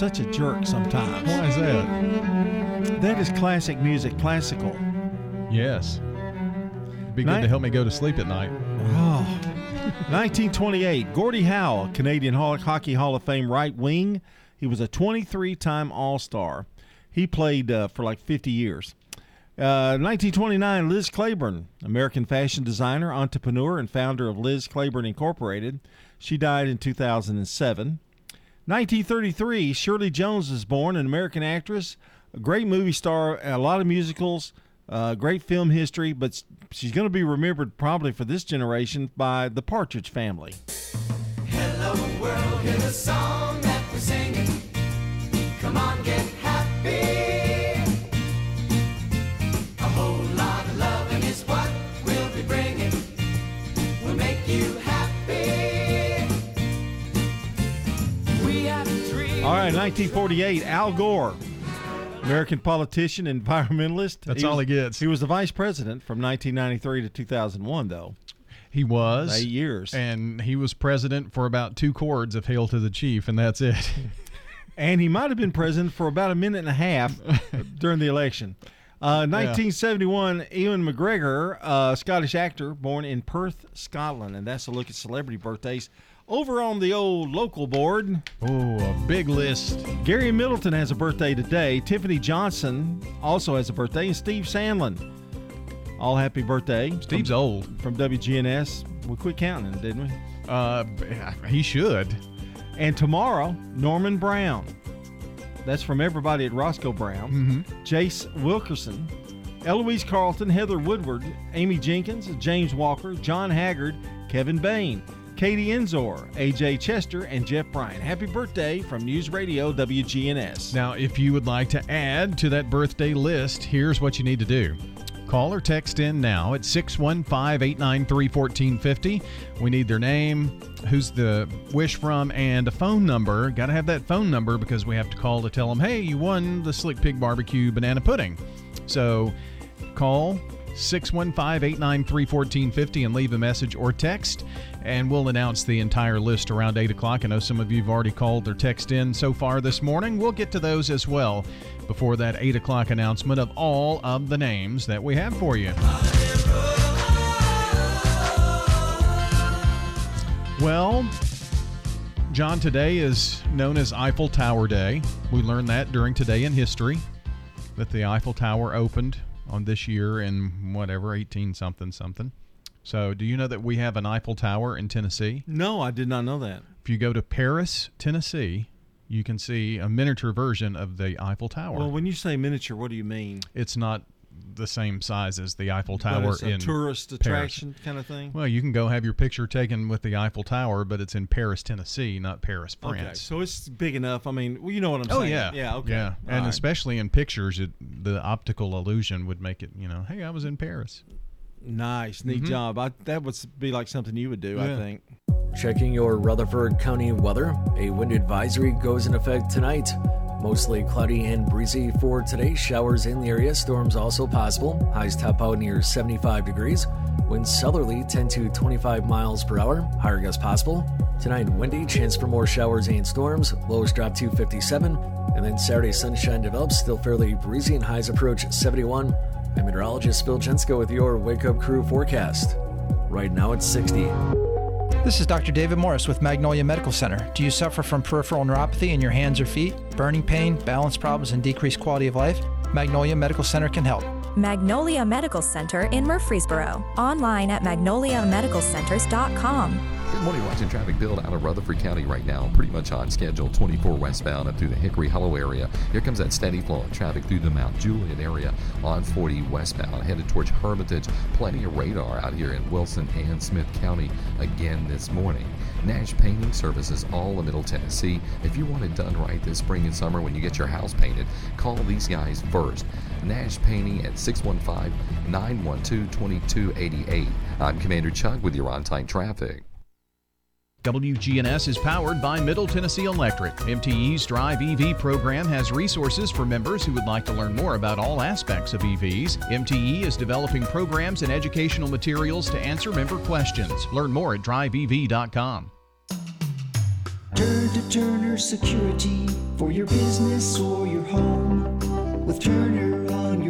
Such a jerk sometimes. Why is that? That is classic music, classical. Yes. It'd Be good Night- to help me go to sleep at night. Oh. 1928, Gordie Howe, Canadian Hockey Hall of Fame right wing. He was a 23 time All Star. He played uh, for like 50 years. Uh, 1929, Liz Claiborne, American fashion designer, entrepreneur, and founder of Liz Claiborne Incorporated. She died in 2007. 1933, Shirley Jones was born, an American actress, a great movie star, a lot of musicals, uh, great film history, but she's going to be remembered probably for this generation by the Partridge Family. Hello world, hear the song that we're singing. Come on, get All right, 1948, Al Gore, American politician, environmentalist. That's He all was- he gets. He was the vice president from 1993 to 2001, though. He was Eight years. and he was president for about two chords of "Hail to the Chief," and that's it. and he might have been president for about a minute and a half during the election. Uh, 1971, Ewan McGregor, uh, Scottish actor, born in Perth, Scotland, and that's a look at celebrity birthdays. Over on the old local board, oh, a big list. Gary Middleton has a birthday today. Tiffany Johnson also has a birthday, and Steve Sandlin. All happy birthday. Steve's from, old. From WGNS. We quit counting, didn't we? Uh, he should. And tomorrow, Norman Brown. That's from everybody at Roscoe Brown. Mm-hmm. Jace Wilkerson, Eloise Carlton, Heather Woodward, Amy Jenkins, James Walker, John Haggard, Kevin Bain, Katie Enzor, AJ Chester, and Jeff Bryan. Happy birthday from News Radio WGNS. Now, if you would like to add to that birthday list, here's what you need to do. Call or text in now at 615 893 1450. We need their name, who's the wish from, and a phone number. Got to have that phone number because we have to call to tell them, hey, you won the Slick Pig Barbecue Banana Pudding. So call 615 893 1450 and leave a message or text, and we'll announce the entire list around 8 o'clock. I know some of you have already called or texted in so far this morning. We'll get to those as well before that 8 o'clock announcement of all of the names that we have for you. Well, John, today is known as Eiffel Tower Day. We learned that during Today in History that the Eiffel Tower opened on this year in whatever, 18 something something. So, do you know that we have an Eiffel Tower in Tennessee? No, I did not know that. If you go to Paris, Tennessee, you can see a miniature version of the Eiffel Tower. Well, when you say miniature, what do you mean? it's not the same size as the Eiffel But Tower it's a in tourist Paris. attraction kind of thing? Well, you can go have your picture taken with the Eiffel Tower, but it's in Paris, Tennessee, not Paris, France. Okay, so it's big enough. I mean, well, you know what I'm Oh saying. yeah, yeah, okay, yeah, All and right. especially in pictures, it, the optical illusion would make it. You know, hey, I was in Paris. Nice, neat Mhm. job. I, that would be like something you would do. I think. Checking your Rutherford County weather. A wind advisory goes in effect tonight. Mostly cloudy and breezy for today. Showers in the area. Storms also possible. Highs top out near 75 degrees. Winds southerly 10 to 25 miles per hour. Higher gusts possible. Tonight windy. Chance for more showers and storms. Lows drop to 57. And then Saturday sunshine develops. Still fairly breezy and highs approach 71. I'm meteorologist Phil Jensko with your Wake Up Crew forecast. Right now it's 60. This is Dr. David Morris with Magnolia Medical Center. Do you suffer from peripheral neuropathy in your hands or feet, burning pain, balance problems, and decreased quality of life? Magnolia Medical Center can help. Magnolia Medical Center in Murfreesboro. Online at magnoliamedicalcenters.com. Good morning. Watching traffic build out of Rutherford County right now. Pretty much on schedule. 24 westbound up through the Hickory Hollow area. Here comes that steady flow of traffic through the Mount Juliet area on 40 westbound. Headed towards Hermitage. Plenty of radar out here in Wilson and Smith County again this morning. Nash Painting Services all in Middle Tennessee. If you want it done right this spring and summer when you get your house painted, call these guys first. Nash Painting at 615 912 2288. I'm Commander Chuck with your on time traffic. WGNS is powered by Middle Tennessee Electric. MTE's Drive EV program has resources for members who would like to learn more about all aspects of EVs. MTE is developing programs and educational materials to answer member questions. Learn more at driveev.com. Turn to Turner Security for your business or your home. With Turner on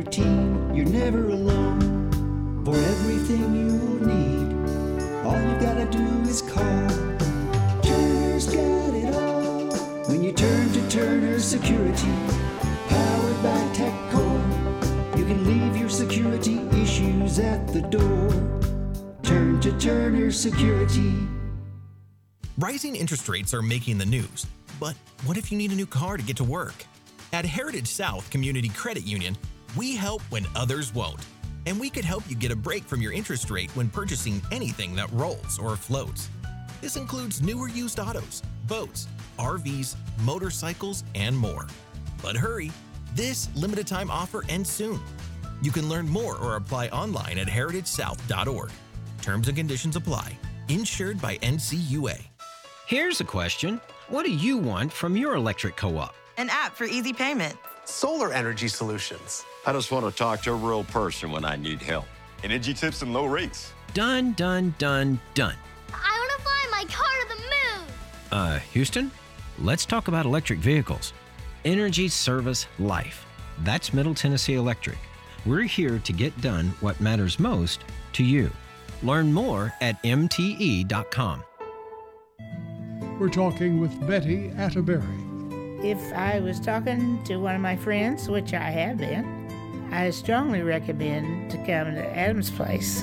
your team, you're never alone. For everything you need, all you gotta do is call. Turner's got it all. When you turn to Turner Security, powered by TechCore, you can leave your security issues at the door. Turn to Turner Security. Rising interest rates are making the news, but what if you need a new car to get to work? At Heritage South Community Credit Union, we help when others won't. And we could help you get a break from your interest rate when purchasing anything that rolls or floats. This includes newer used autos, boats, RVs, motorcycles, and more. But hurry, this limited time offer ends soon. You can learn more or apply online at heritagesouth.org. Terms and conditions apply. Insured by NCUA. Here's a question What do you want from your electric co op? An app for easy payment. Solar energy solutions. I just want to talk to a real person when I need help. Energy tips and low rates. Done, done, done, done. I want to fly my car to the moon. Uh, Houston, let's talk about electric vehicles. Energy Service Life. That's Middle Tennessee Electric. We're here to get done what matters most to you. Learn more at mte.com. We're talking with Betty Atterbury. If I was talking to one of my friends, which I have been, I strongly recommend to come to Adams Place.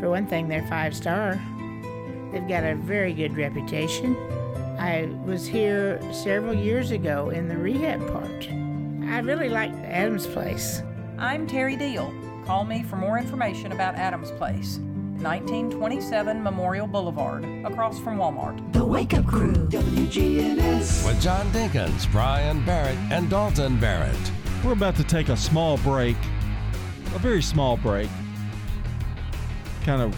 For one thing, they're five star. They've got a very good reputation. I was here several years ago in the rehab part. I really like Adams Place. I'm Terry Deal. Call me for more information about Adams Place. 1927 Memorial Boulevard, across from Walmart. The Wake Up Crew, WGNS. With John Dinkins, Brian Barrett, and Dalton Barrett. We're about to take a small break, a very small break. Kind of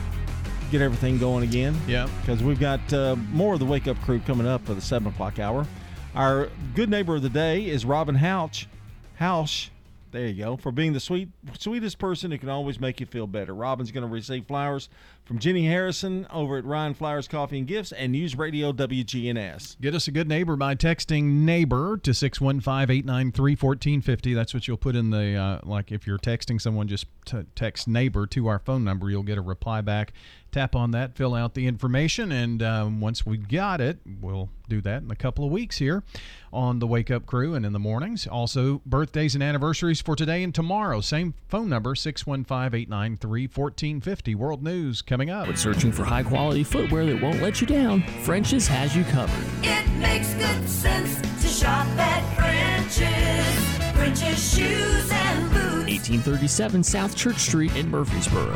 get everything going again. Yeah. Because we've got uh, more of the Wake Up Crew coming up for the 7 o'clock hour. Our good neighbor of the day is Robin Houch. Houch, there you go, for being the sweet, sweetest person who can always make you feel better. Robin's going to receive flowers from Jenny Harrison over at Ryan Flowers Coffee and Gifts and News Radio WGNS. Get us a good neighbor by texting neighbor to 615-893-1450. That's what you'll put in the, uh, like if you're texting someone, just t- text neighbor to our phone number. You'll get a reply back. Tap on that, fill out the information, and um, once we've got it, we'll do that in a couple of weeks here on the Wake Up Crew and in the mornings. Also, birthdays and anniversaries for today and tomorrow. Same phone number, 615-893-1450. World News coming up. When searching for high quality footwear that won't let you down, French's has you covered. It makes good sense to shop at French's. French's shoes and boots. 1837 South Church Street in Murfreesboro.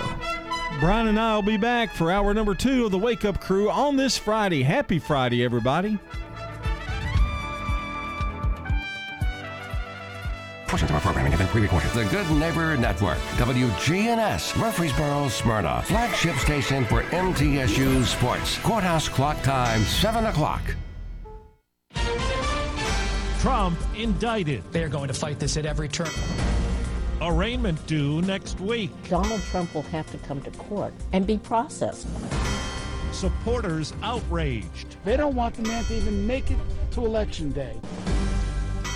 Brian and I will be back for hour number two of the Wake Up Crew on this Friday. Happy Friday, everybody. Portions of our programming have been pre-recorded. The Good Neighbor Network, WGNS, Murfreesboro, Smyrna, flagship station for MTSU Sports. Courthouse clock time, 7 o'clock. Trump indicted. They're going to fight this at every turn. Arraignment due next week. Donald Trump will have to come to court and be processed. Supporters outraged. They don't want the man to even make it to Election Day.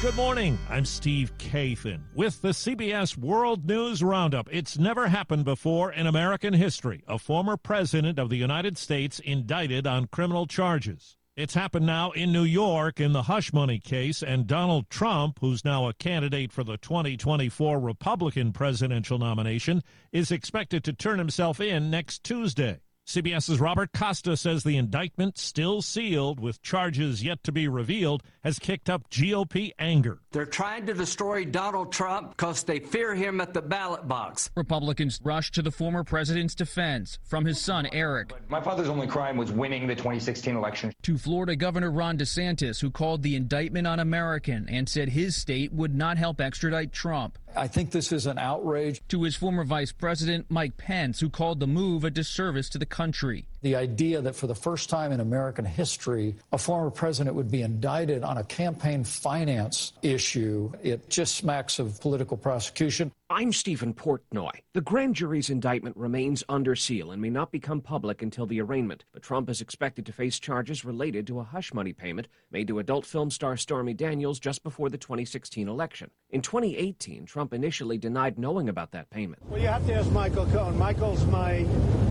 Good morning. I'm Steve Kathan with the CBS World News Roundup. It's never happened before in American history. A former president of the United States indicted on criminal charges. It's happened now in New York in the hush money case, and Donald Trump, who's now a candidate for the 2024 Republican presidential nomination, is expected to turn himself in next Tuesday. CBS's Robert Costa says the indictment, still sealed with charges yet to be revealed, has kicked up GOP anger. They're trying to destroy Donald Trump because they fear him at the ballot box. Republicans rushed to the former president's defense from his son, Eric. My father's only crime was winning the 2016 election. To Florida Governor Ron DeSantis, who called the indictment un American and said his state would not help extradite Trump. I think this is an outrage. To his former vice president, Mike Pence, who called the move a disservice to the country. The idea that for the first time in American history, a former president would be indicted on a campaign finance issue, it just smacks of political prosecution. I'm Steven Portnoy. The grand jury's indictment remains under seal and may not become public until the arraignment, but Trump is expected to face charges related to a hush money payment made to adult film star Stormy Daniels just before the 2016 election. In 2018, Trump initially denied knowing about that payment. Well, you have to ask Michael Cohen. Michael's my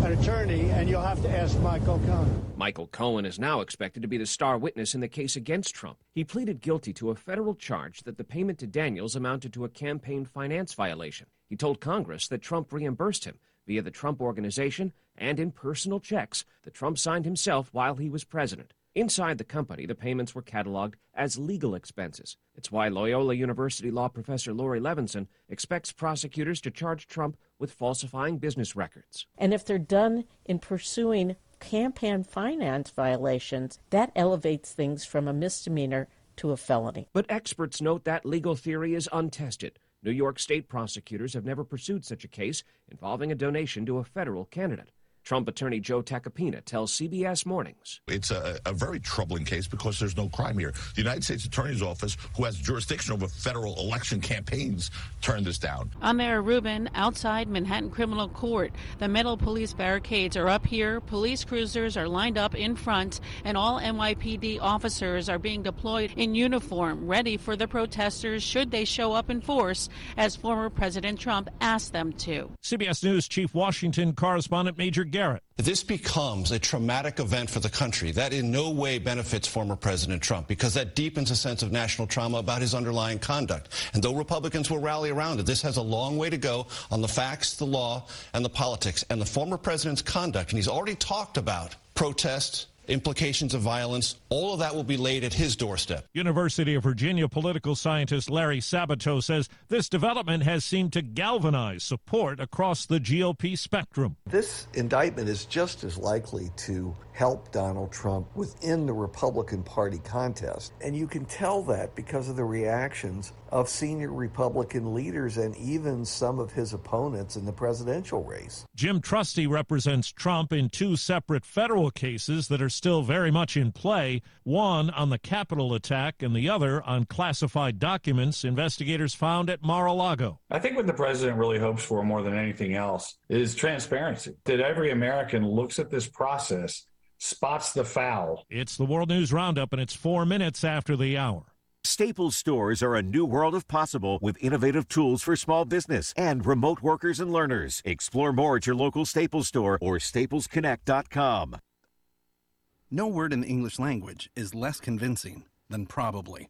an attorney, and you'll have to ask Michael Cohen. Michael Cohen is now expected to be the star witness in the case against Trump. He pleaded guilty to a federal charge that the payment to Daniels amounted to a campaign finance violation. He told Congress that Trump reimbursed him via the Trump Organization and in personal checks that Trump signed himself while he was president. Inside the company, the payments were cataloged as legal expenses. It's why Loyola University law professor Laurie Levenson expects prosecutors to charge Trump with falsifying business records. And if they're done in pursuing campaign finance violations, that elevates things from a misdemeanor to a felony. But experts note that legal theory is untested. New York state prosecutors have never pursued such a case involving a donation to a federal candidate. Trump attorney Joe Tacopina tells CBS Mornings. It's a, a, very troubling case because there's no crime here. The United States Attorney's Office, who has jurisdiction over federal election campaigns, turned this down. I'm Mayor Rubin outside Manhattan Criminal Court. The metal police barricades are up here. Police cruisers are lined up in front, and all NYPD officers are being deployed in uniform, ready for the protesters should they show up in force, as former President Trump asked them to. CBS News Chief Washington correspondent Major Garrett. This becomes a traumatic event for the country, that in no way benefits former President Trump because that deepens a sense of national trauma about his underlying conduct. And though Republicans will rally around it, this has a long way to go on the facts, the law, and the politics. And the former president's conduct, and he's already talked about protests, implications of violence, all of that will be laid at his doorstep. University of Virginia political scientist Larry Sabato says this development has seemed to galvanize support across the GOP spectrum. This indictment is just as likely to help Donald Trump within the Republican Party contest. And you can tell that because of the reactions of senior Republican leaders and even some of his opponents in the presidential race. Jim Trusty represents Trump in two separate federal cases that are still very much in play one on the Capitol attack and the other on classified documents investigators found at Mar a Lago. I think what the president really hopes for more than anything else is transparency, that every American looks at this process spots the foul. It's the World News Roundup, and it's four minutes after the hour. Staples stores are a new world of possible with innovative tools for small business and remote workers and learners. Explore more at your local Staples store or staplesconnect.com. No word in the English language is less convincing than probably.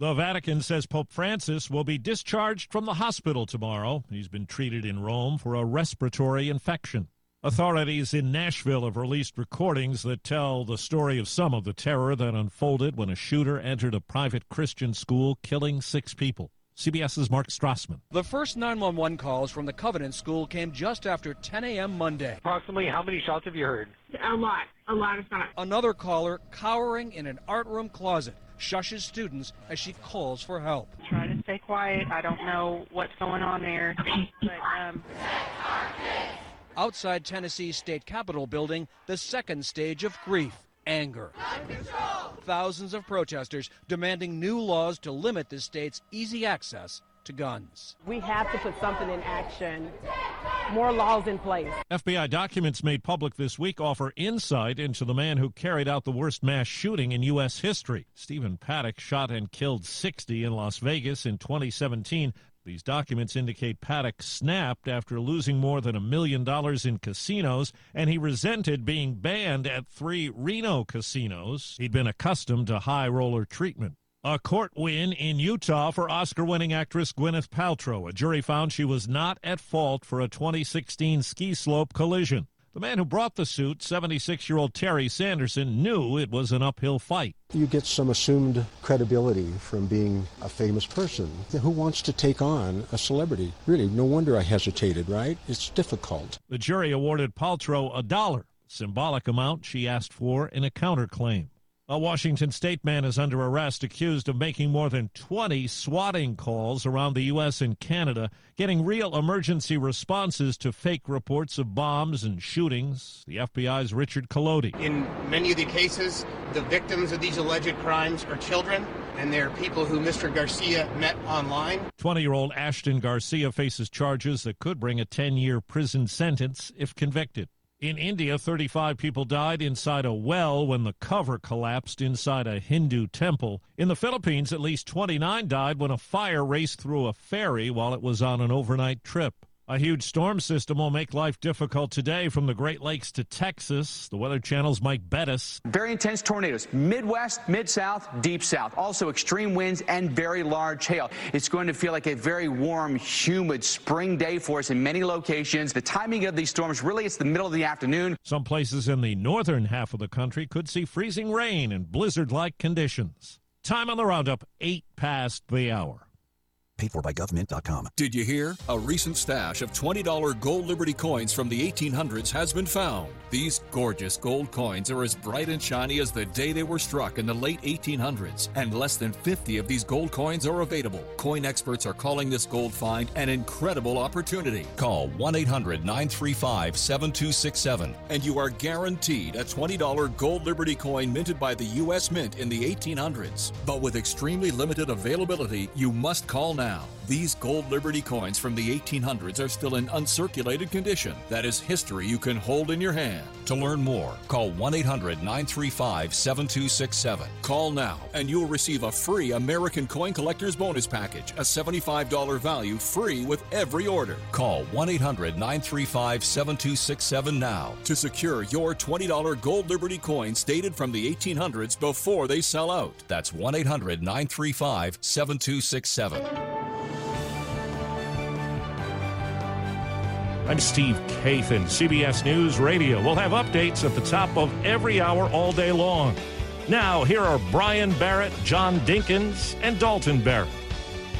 The Vatican says Pope Francis will be discharged from the hospital tomorrow. He's been treated in Rome for a respiratory infection. Authorities in Nashville have released recordings that tell the story of some of the terror that unfolded when a shooter entered a private Christian school, killing six people. CBS's Mark Strassmann. The first 911 calls from the Covenant School came just after 10 a.m. Monday. Approximately how many shots have you heard? A lot. A lot of shots. Another caller cowering in an art room closet shushes students as she calls for help. Try to stay quiet. I don't know what's going on there. But, um... Outside Tennessee's state capitol building, the second stage of grief anger. Thousands of protesters demanding new laws to limit the state's easy access to guns. We have to put something in action, more laws in place. FBI documents made public this week offer insight into the man who carried out the worst mass shooting in U.S. history. Stephen Paddock shot and killed 60 in Las Vegas in 2017. These documents indicate Paddock snapped after losing more than a million dollars in casinos, and he resented being banned at three Reno casinos. He'd been accustomed to high roller treatment. A court win in Utah for Oscar winning actress Gwyneth Paltrow. A jury found she was not at fault for a 2016 ski slope collision. The man who brought the suit, 76 year old Terry Sanderson, knew it was an uphill fight. You get some assumed credibility from being a famous person. Who wants to take on a celebrity? Really, no wonder I hesitated, right? It's difficult. The jury awarded Paltrow a dollar, symbolic amount she asked for in a counterclaim. A Washington state man is under arrest accused of making more than 20 swatting calls around the U.S. and Canada, getting real emergency responses to fake reports of bombs and shootings. The FBI's Richard Collodi. In many of the cases, the victims of these alleged crimes are children, and they're people who Mr. Garcia met online. 20 year old Ashton Garcia faces charges that could bring a 10 year prison sentence if convicted. In India, 35 people died inside a well when the cover collapsed inside a Hindu temple. In the Philippines, at least 29 died when a fire raced through a ferry while it was on an overnight trip. A huge storm system will make life difficult today from the Great Lakes to Texas. The Weather Channel's Mike Bettes. Very intense tornadoes, Midwest, Mid South, Deep South. Also extreme winds and very large hail. It's going to feel like a very warm, humid spring day for us in many locations. The timing of these storms really it's the middle of the afternoon. Some places in the northern half of the country could see freezing rain and blizzard like conditions. Time on the roundup, 8 past the hour paid for by government.com. Did you hear? A recent stash of $20 gold Liberty coins from the 1800s has been found. These gorgeous gold coins are as bright and shiny as the day they were struck in the late 1800s, and less than 50 of these gold coins are available. Coin experts are calling this gold find an incredible opportunity. Call 1 800 935 7267, and you are guaranteed a $20 gold Liberty coin minted by the U.S. Mint in the 1800s. But with extremely limited availability, you must call now now. These gold Liberty coins from the 1800s are still in uncirculated condition. That is history you can hold in your hand. To learn more, call 1 800 935 7267. Call now and you'll receive a free American Coin Collector's Bonus Package, a $75 value free with every order. Call 1 800 935 7267 now to secure your $20 gold Liberty coins dated from the 1800s before they sell out. That's 1 800 935 7267. I'm Steve Kathan, CBS News Radio. We'll have updates at the top of every hour all day long. Now, here are Brian Barrett, John Dinkins, and Dalton Barrett.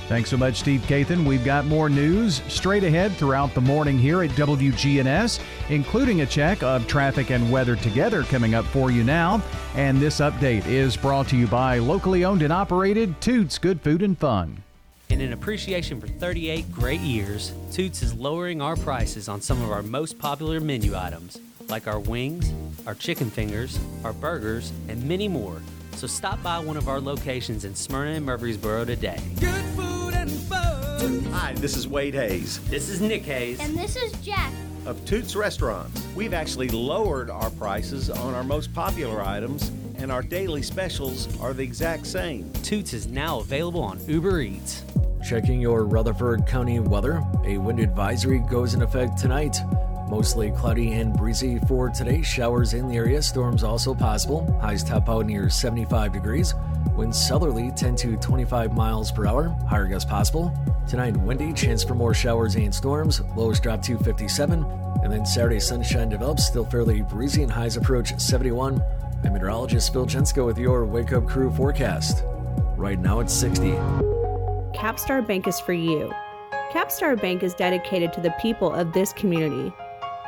Thanks so much, Steve Kathan. We've got more news straight ahead throughout the morning here at WGNS, including a check of traffic and weather together coming up for you now. And this update is brought to you by locally owned and operated Toots Good Food and Fun. In appreciation for 38 great years, Toots is lowering our prices on some of our most popular menu items, like our wings, our chicken fingers, our burgers, and many more. So stop by one of our locations in Smyrna and Murfreesboro today. Good food and fun. Hi, this is Wade Hayes. This is Nick Hayes. And this is Jack. Of Toots Restaurants. We've actually lowered our prices on our most popular items, and our daily specials are the exact same. Toots is now available on Uber Eats. Checking your Rutherford County weather. A wind advisory goes in effect tonight. Mostly cloudy and breezy for today. Showers in the area. Storms also possible. Highs top out near 75 degrees. Winds southerly 10 to 25 miles per hour. Higher gusts possible. Tonight windy. Chance for more showers and storms. Lows drop to 57. And then Saturday sunshine develops. Still fairly breezy and highs approach 71. I'm meteorologist Phil Jensko with your Wake Up Crew forecast. Right now it's 60. Capstar Bank is for you. Capstar Bank is dedicated to the people of this community.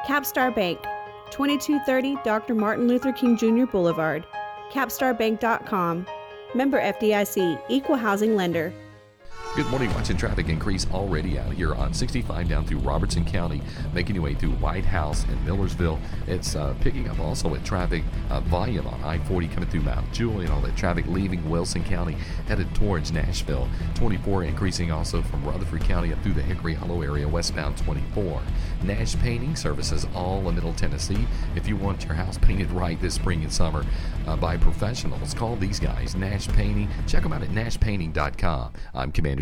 Capstar Bank, 2230 Dr. Martin Luther King Jr. Boulevard, capstarbank.com. Member FDIC, Equal Housing Lender. Good morning. Watching traffic increase already out here on 65 down through Robertson County, making your way through White House and Millersville. It's uh, picking up also with traffic uh, volume on I 40 coming through Mount Juliet. And all that traffic leaving Wilson County headed towards Nashville. 24 increasing also from Rutherford County up through the Hickory Hollow area westbound 24. Nash Painting Services all in Middle Tennessee. If you want your house painted right this spring and summer uh, by professionals, call these guys, Nash Painting. Check them out at nashpainting.com. I'm Commander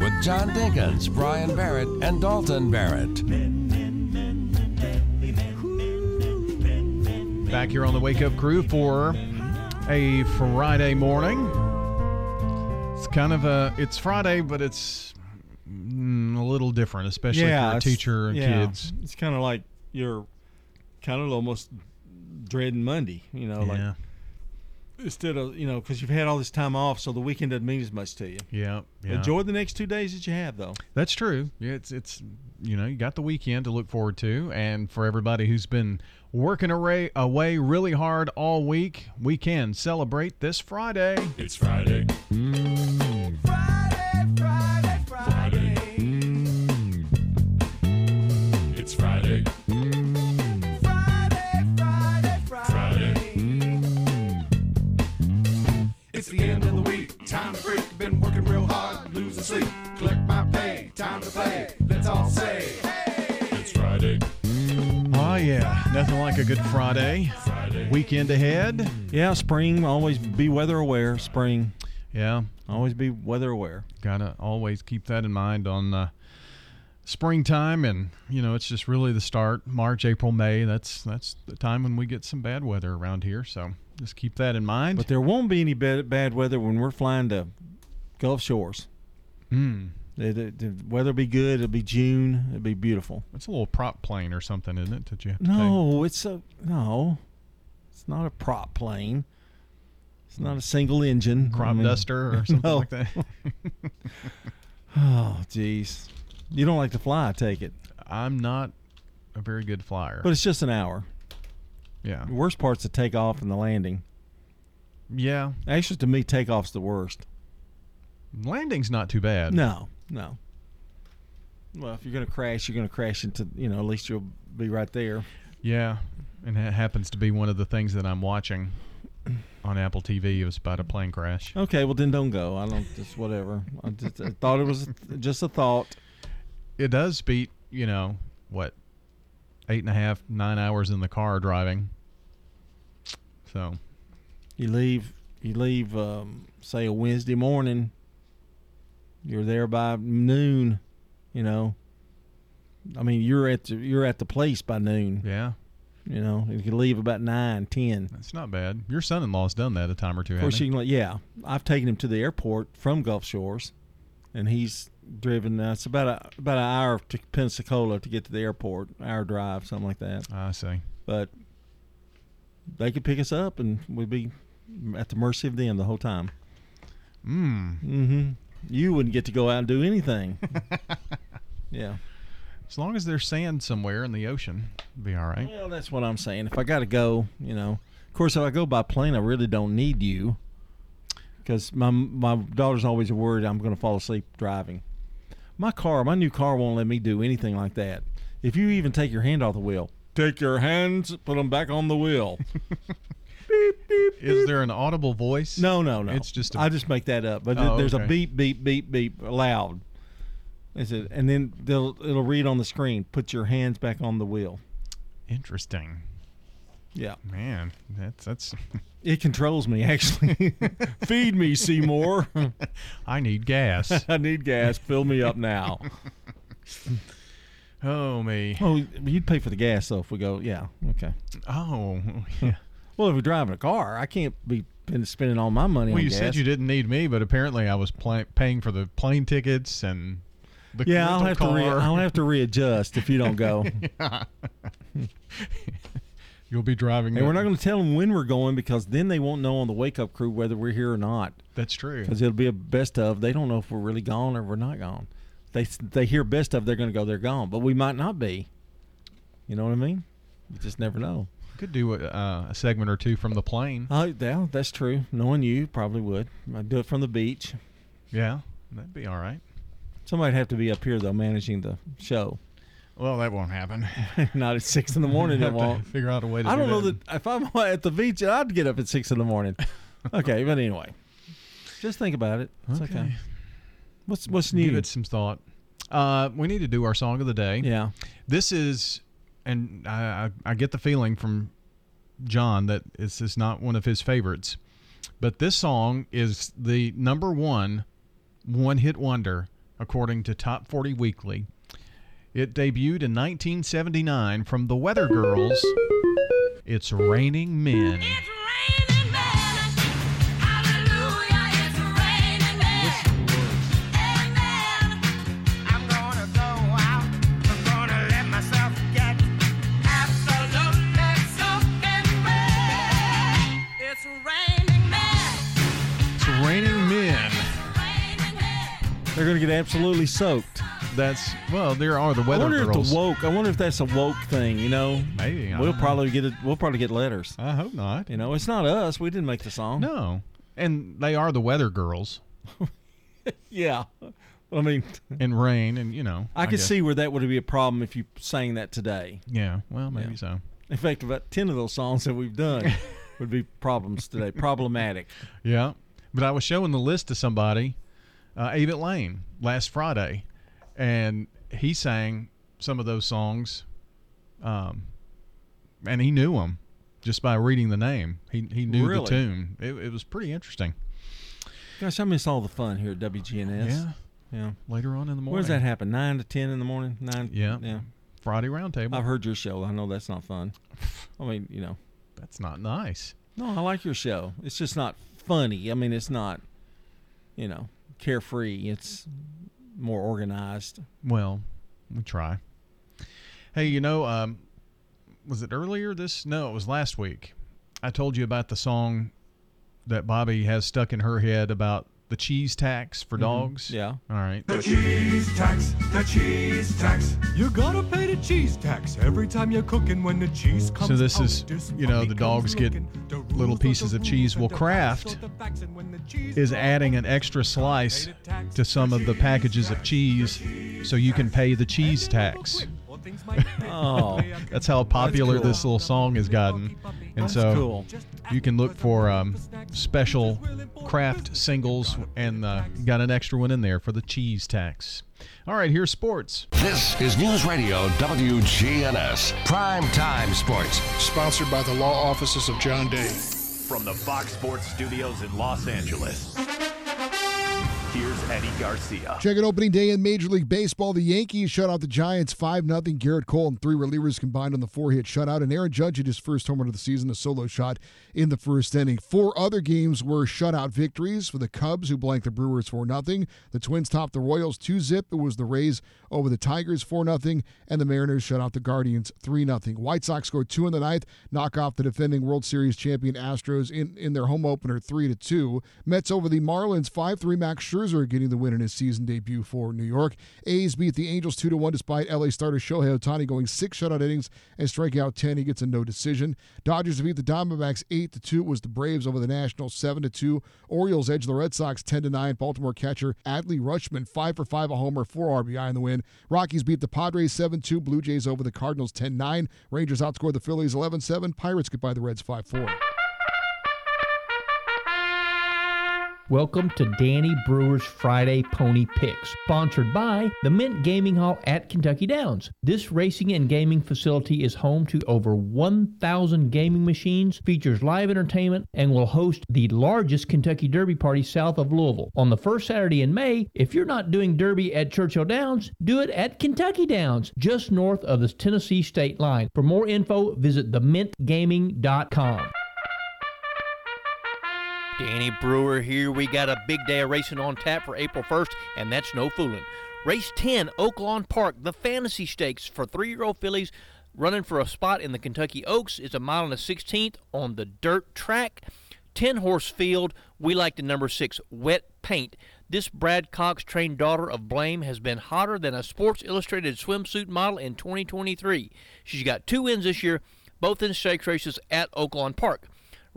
with John Dinkins, Brian Barrett, and Dalton Barrett. Back here on the Wake Up Crew for a Friday morning. It's kind of a it's Friday, but it's mm, a little different, especially for a it's- teacher and yeah, kids. It's kind of like you're kind of almost dreading Monday, you know, like Yeah. Instead of you know because you've had all this time off, so the weekend doesn't mean as much to you. Yeah, yeah. Enjoy the next two days that you have, though. That's true. Yeah, it's it's you know you got the weekend to look forward to, and for everybody who's been working away away really hard all week, we can celebrate this Friday. It's Friday. Mm. It's Time to break. Been working real hard, losing sleep. Collect my pay. Time to play. Let's all say, hey, it's Friday. Oh yeah, nothing like a good Friday. Weekend ahead. Yeah, spring. Always be weather aware. Spring. Yeah, always be weather aware. Gotta always keep that in mind on uh, springtime, and you know it's just really the start. March, April, May. That's that's the time when we get some bad weather around here. So just keep that in mind. But there won't be any bad, bad weather when we're flying to Gulf Shores. Hmm. The, the, the weather will be good. It'll be June. It'll be beautiful. It's a little prop plane or something, isn't it? That you No, it's a no. It's not a prop plane. It's not a single engine Crop duster or something like that. oh, jeez. You don't like to fly, I take it. I'm not a very good flyer. But it's just an hour. Yeah. The worst part's the takeoff and the landing. Yeah. Actually, to me, takeoff's the worst. Landing's not too bad. No, no. Well, if you're going to crash, you're going to crash into, you know, at least you'll be right there. Yeah, and it happens to be one of the things that I'm watching on Apple TV. It was about a plane crash. Okay, well then don't go. I don't just whatever. I just I thought it was just a thought. It does beat, you know, what, eight and a half, nine hours in the car driving. So, You leave you leave um, say a Wednesday morning. You're there by noon, you know. I mean, you're at the, you're at the place by noon. Yeah. You know, you can leave about nine, ten. That's not bad. Your son-in-law's done that a time or two. Of course, you can. Yeah, I've taken him to the airport from Gulf Shores, and he's driven. Uh, it's about a about an hour to Pensacola to get to the airport. Hour drive, something like that. I see. But they could pick us up, and we'd be at the mercy of them the whole time. Mm. Mm-hmm. You wouldn't get to go out and do anything. yeah. As long as there's sand somewhere in the ocean, be all right. Well, that's what I'm saying. If I got to go, you know. Of course, if I go by plane, I really don't need you because my my daughter's always worried I'm going to fall asleep driving. My car, my new car, won't let me do anything like that. If you even take your hand off the wheel, take your hands, put them back on the wheel. Beep, beep, Is there an audible voice? No, no, no. It's just a- I just make that up. But Oh, there's okay. a beep, beep, beep, beep, loud. Is it? And then they'll it'll read on the screen. Put your hands back on the wheel. Interesting. Yeah. Man, that's that's. It controls me actually. Feed me, Seymour. I need gas. I need gas. Fill me up now. Oh me. Oh, you'd pay for the gas though if we go. Yeah. Okay. Oh, yeah. Well, if we're driving a car, I can't be spend- spending all my money Well, you gas. said you didn't need me, but apparently I was pla- paying for the plane tickets and the yeah, I'll have to. Re- I'll have to readjust if you don't go. Yeah. You'll be driving. And we're not going to tell them when we're going because then they won't know on the wake up crew whether we're here or not. That's true. Because it'll be a best of. They don't know if we're really gone or we're not gone. They they hear best of, they're going to go. They're gone, but we might not be. You know what I mean? You just never know. Could do a, uh, a segment or two from the plane. Oh, yeah, that's true. Knowing you, probably would. I'd do it from the beach. Yeah, that'd be all right. Somebody'd have to be up here though, managing the show. Well, that won't happen. Not at six in the morning. It won't. figure out a way to I do don't know that. if I'm at the beach, I'd get up at six in the morning. okay, but anyway, just think about it. It's okay. Okay. What's what's new? Give it some thought. Uh, we need to do our song of the day. Yeah. This is, and I, I, I get the feeling from John that this is not one of his favorites, but this song is the number one one hit wonder according to Top 40 Weekly. It debuted in 1979 from the Weather Girls. It's Raining Men. It's Raining Men. It's raining men. They're going to get absolutely soaked. That's well, there are the Weather I wonder Girls. if the woke. I wonder if that's a woke thing. You know, Maybe, I we'll don't know. probably get it. We'll probably get letters. I hope not. You know, it's not us. We didn't make the song. No, and they are the Weather Girls. Yeah. I mean, and rain, and you know, I, could guess- see where that would be a problem if you sang that today. Yeah, well, maybe Yeah. so. In fact, about ten of those songs that we've done would be problems today. Problematic. Yeah, but I was showing the list to somebody, uh, Avett Lane, last Friday, and he sang some of those songs, um, and he knew them just by reading the name. He he knew Really? the tune. It, it was pretty interesting. Gosh, I miss all the fun here at WGNS. Yeah. Yeah. Later on in the morning. Where does that happen? Nine to ten in the morning. Nine. Yeah. Yeah. Friday roundtable. I've heard your show. I know that's not fun. I mean, you know. That's not nice. No, I like your show. It's just not funny. I mean, it's not, you know, carefree. It's more organized. Well, we try. Hey, you know, um, was it earlier this? No, it was last week. I told you about the song that Bobby has stuck in her head about the cheese tax for Mhm. dogs. Yeah. All right. The cheese tax, the cheese tax. You gotta pay the cheese tax every time you're cooking when the cheese comes So this out. is, you know, the dogs get. The little pieces of cheese. rules Well, and the facts Kraft are the facts, and when the cheese is adding an extra slice to some of the packages of cheese so you can pay the cheese tax. Oh. That's how popular cool. this little song has gotten. And That's so cool. you can look for um, special Kraft singles and uh, got an extra one in there for the cheese tax. All right, here's sports. This is News Radio WGNS Prime Time Sports. Sponsored by the law offices of John Day. From the Fox Sports Studios in Los Angeles, here's Eddie Garcia. Check it opening day in Major League Baseball. The Yankees shut out the Giants 5 0. Gerrit Cole and three relievers combined on the four hit shutout. And Aaron Judge hit his first home run of the season, a solo shot in the first inning. Four other games were shutout victories for the Cubs, who blanked the Brewers 4 0. The Twins topped the Royals 2 zip. It was the Rays over the Tigers 4 0. And the Mariners shut out the Guardians 3 0. White Sox scored two in the ninth, knock off the defending World Series champion Astros in, in their home opener 3 2. Mets over the Marlins 5 3. Max Scherzer getting the win in his season debut for New York. A's beat the Angels 2 1 despite LA starter Shohei Ohtani going six shutout innings and striking out 10. He gets a no decision. Dodgers beat the Diamondbacks 8 2. It was the Braves over the Nationals 7 2. Orioles edge the Red Sox 10 9. Baltimore catcher Adley Rutschman 5 for 5, a homer, 4 RBI in the win. Rockies beat the Padres 7 2. Blue Jays over the Cardinals 10 9. Rangers outscored the Phillies 11 7. Pirates get by the Reds 5 4. Welcome to Danny Brewer's Friday Pony Picks, sponsored by the Mint Gaming Hall at Kentucky Downs. This racing and gaming facility is home to over 1,000 gaming machines, features live entertainment, and will host the largest Kentucky Derby party south of Louisville. On the first Saturday in May, if you're not doing Derby at Churchill Downs, do it at Kentucky Downs, just north of the Tennessee state line. For more info, visit themintgaming.com. Danny Brewer here. We got a big day of racing on tap for April 1st, and that's no fooling. Race 10, Oaklawn Park, the Fantasy Stakes for three year old fillies running for a spot in the Kentucky Oaks. It's a mile and a 16th on the dirt track. 10 horse field. We like the number 6, Wet Paint. This Brad Cox trained daughter of Blame has been hotter than a Sports Illustrated swimsuit model in 2023. She's got two wins this year, both in stakes races at Oaklawn Park.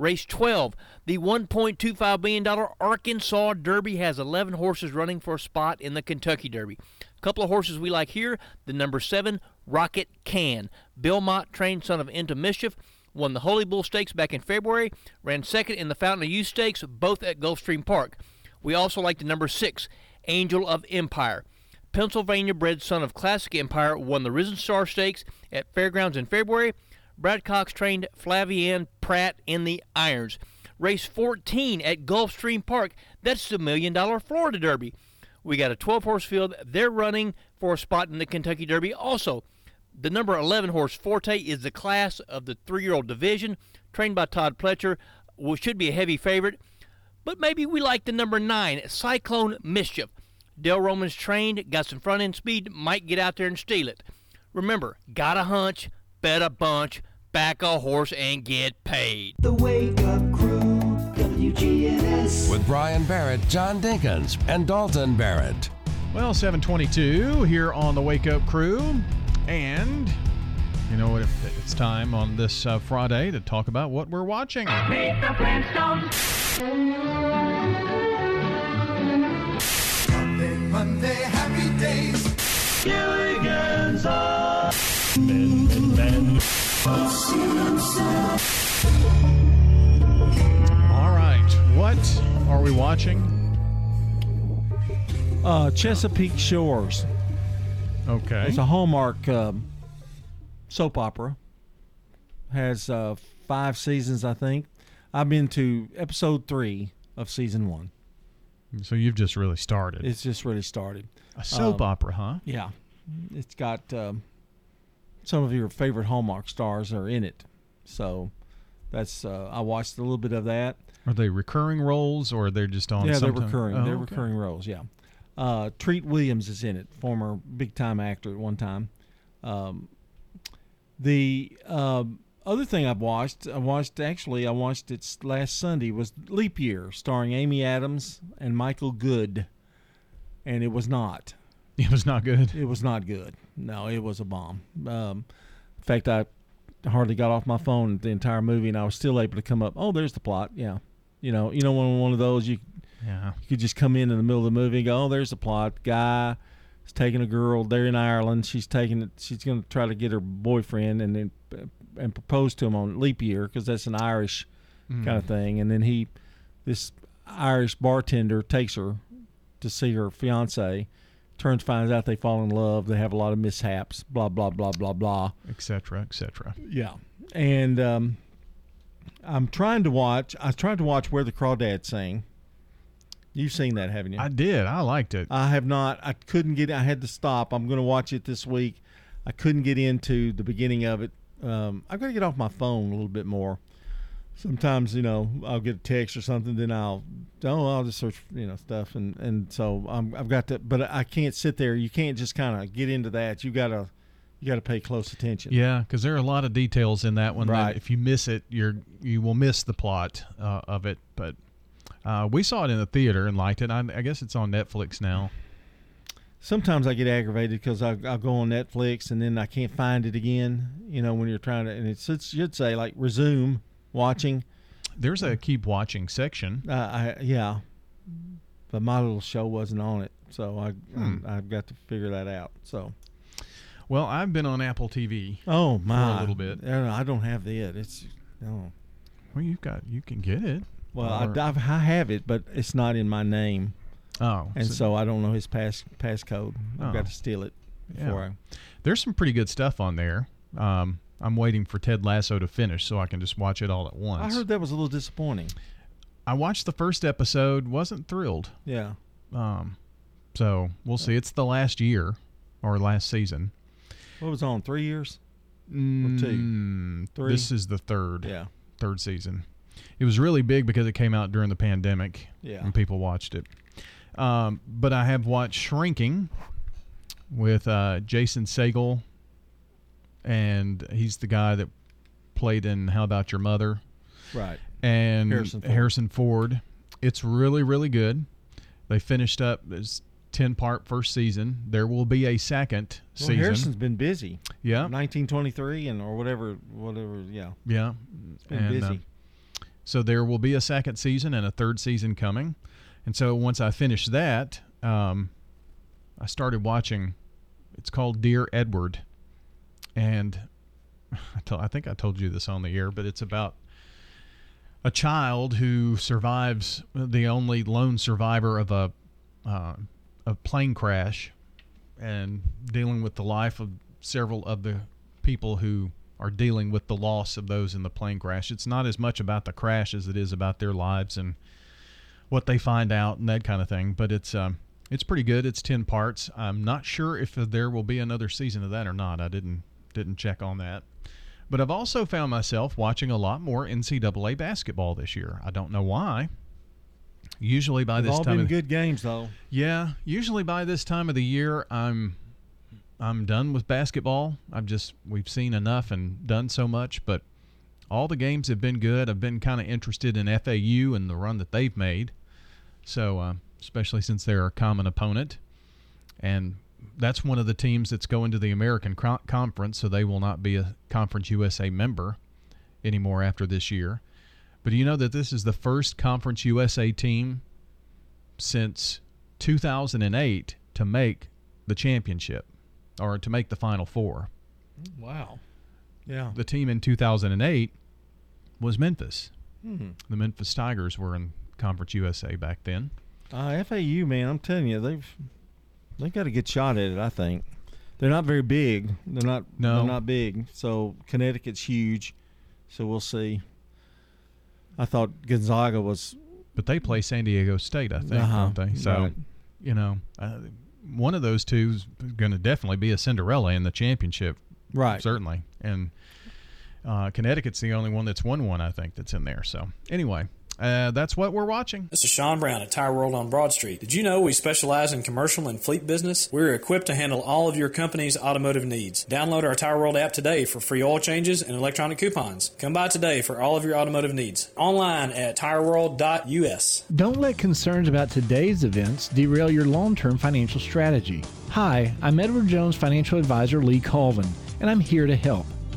Race 12, the $1.25 billion Arkansas Derby has 11 horses running for a spot in the Kentucky Derby. A couple of horses we like here the number 7, Rocket Can. Bill Mott, trained son of Into Mischief, won the Holy Bull Stakes back in February, ran second in the Fountain of Youth Stakes, both at Gulfstream Park. We also like the number 6, Angel of Empire. Pennsylvania bred son of Classic Empire won the Risen Star Stakes at Fairgrounds in February. Brad Cox trained Flavien Prat in the irons. Race 14 at Gulfstream Park. That's the million dollar Florida Derby. We got a 12 horse field. They're running for a spot in the Kentucky Derby. Also, the number 11 horse Forte is the class of the three year old division, trained by Todd Pletcher. Well, should be a heavy favorite, but maybe we like the number 9, Cyclone Mischief. Dale Romans trained, got some front end speed, might get out there and steal it. Remember, got a hunch, bet a bunch, back a horse and get paid. The Wake Up Crew, WGNS. With Brian Barrett, John Dinkins, and Dalton Barrett. Well, 722 here on the Wake Up Crew. And you know what? It's time on this uh, Friday to talk about what we're watching. Meet the Flintstones. Monday, Monday, happy days. Gilligan's Island. Ben, ben, ben. All right. What are we watching? Uh, Chesapeake Shores. Okay. It's a Hallmark um, soap opera. Has uh, five seasons, I think. I've been to episode three of season one. So you've just really started. It's just really started. A soap Um, opera, huh? Yeah. It's got um, some of your favorite Hallmark stars are in it. So that's uh, I watched a little bit of that. Are they recurring roles or they're just on? yeah, they're recurring. Oh, they're okay. recurring roles. Yeah. Uh, Treat Williams is in it, former big time actor at one time. Um, the um other thing I've watched, I watched actually, I watched it last Sunday was Leap Year, starring Amy Adams and Michael Goode, and it was not. It was not good. It was not good. No, it was a bomb. Um, in fact, I hardly got off my phone the entire movie, and I was still able to come up. Oh, there's the plot. Yeah, you know, you know, one one of those you Yeah. you could just come in in the middle of the movie and go, oh, there's the plot. Guy is taking a girl. They're in Ireland. She's taking it. She's going to try to get her boyfriend and then and propose to him on leap year because that's an Irish Mm. kind of thing. And then he, this Irish bartender, takes her to see her fiance. Turns finds out they fall in love. They have a lot of mishaps. Blah blah blah blah blah. Etc. Etc. Yeah, and um, I'm trying to watch. I trying to watch Where the Crawdads Sing. You've seen that, haven't you? I did. I liked it. I have not. I couldn't get. I had to stop. I'm going to watch it this week. I couldn't get into the beginning of it. Um, I've got to get off my phone a little bit more. Sometimes, you know, I'll get a text or something, then I'll, oh, I'll just search, you know, stuff, and and so I'm, I've got to, but I can't sit there. You can't just kind of get into that. You gotta, you gotta pay close attention. Yeah, because there are a lot of details in that one. that Right. if you miss it, you're you will miss the plot uh, of it. But uh, we saw it in the theater and liked it. I, I guess it's on Netflix now. sometimes I get aggravated because I I'll go on Netflix and then I can't find it again. You know, when you're trying to, and it's, it should say like resume watching. There's a keep watching section. Uh, I yeah, but my little show wasn't on it, so I Hmm. I have got to figure that out. So Well, I've been on Apple TV. oh my, a little bit. I don't have it. It's no. Well, you've got you can get it. Well, Or- I, I have it, but it's not in my name. Oh, and so- so, I don't know his pass passcode. I've Oh. got to steal it before Yeah. There's some pretty good stuff on there. Um, I'm waiting for Ted Lasso to finish so I can just watch it all at once. I heard that was a little disappointing. I watched the first episode, wasn't thrilled. Yeah. Um, so we'll see. It's the last year or last season. What was on three years? or two? Mm, Three? This is the third. Yeah. Third season. It was really big because it came out during the pandemic. Yeah. And people watched it. Um, but I have watched Shrinking with uh, Jason Segel, and he's the guy that played in How About Your Mother? Right. And Harrison Harrison Ford. Ford. It's really, really good. They finished up this 10 part first season. There will be a second Well, season. Harrison's been busy. Yeah. 1923 and or whatever, whatever. Yeah. Yeah. It's been And, uh, busy. so there will be a second season and a third season coming. And so once I finish that, um, I started watching. It's called Dear Edward, and I, think I told you this on the air, but it's about a child who survives, the only lone survivor of a uh, a plane crash, and dealing with the life of several of the people who are dealing with the loss of those in the plane crash. It's not as much about the crash as it is about their lives and what they find out and that kind of thing. But it's um, it's pretty good. It's ten parts. I'm not sure if there will be another season of that or not. I didn't didn't check on that. But I've also found myself watching a lot more NCAA basketball this year. I don't know why. Usually by They've this all time, been of, good games though. yeah. Usually by this time of the year, I'm I'm done with basketball. I've just we've seen enough and done so much, but all the games have been good. I've been kind of interested in FAU and the run that they've made. So, uh, especially since they're a common opponent, and that's one of the teams that's going to the American Conference, so they will not be a Conference USA member anymore after this year. But do you know that this is the first Conference USA team since 2008 to make the championship or to make the Final Four? Wow. Yeah. The team in 2008 was Memphis. Hmm. The Memphis Tigers were in Conference USA back then. Uh, FAU, man, I'm telling you, they've they've got a good shot at it. I think they're not very big. They're not. No. they're not big. So Connecticut's huge. So we'll see. I thought Gonzaga was. But they play San Diego State, I think, Uh-huh. don't they? So, Right. you know, uh, one of those two is going to definitely be a Cinderella in the championship. Right. Certainly. And uh, Connecticut's the only one that's won one, I think, that's in there. So, anyway, uh, that's what we're watching. This is Sean Brown at Tire World on Broad Street. Did you know we specialize in commercial and fleet business? We're equipped to handle all of your company's automotive needs. Download our Tire World app today for free oil changes and electronic coupons. Come by today for all of your automotive needs. Online at tireworld.us. Don't let concerns about today's events derail your long term financial strategy. Hi, I'm Edward Jones financial advisor Lee Colvin, and I'm here to help.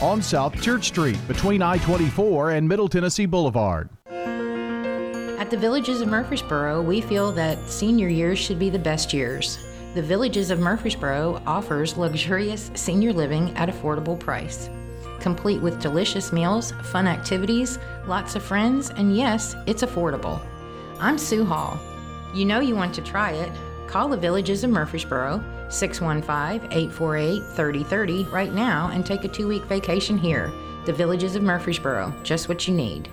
On South Church Street between I 24 and Middle Tennessee Boulevard. At the Villages of Murfreesboro, we feel that senior years should be the best years. The Villages of Murfreesboro offers luxurious senior living at affordable price, complete with delicious meals, fun activities, lots of friends, and yes, it's affordable. I'm Sue Hall. You know you want to try it. Call the Villages of Murfreesboro 615-848-3030 right now and take a 2-week vacation here. The Villages of Murfreesboro, just what you need.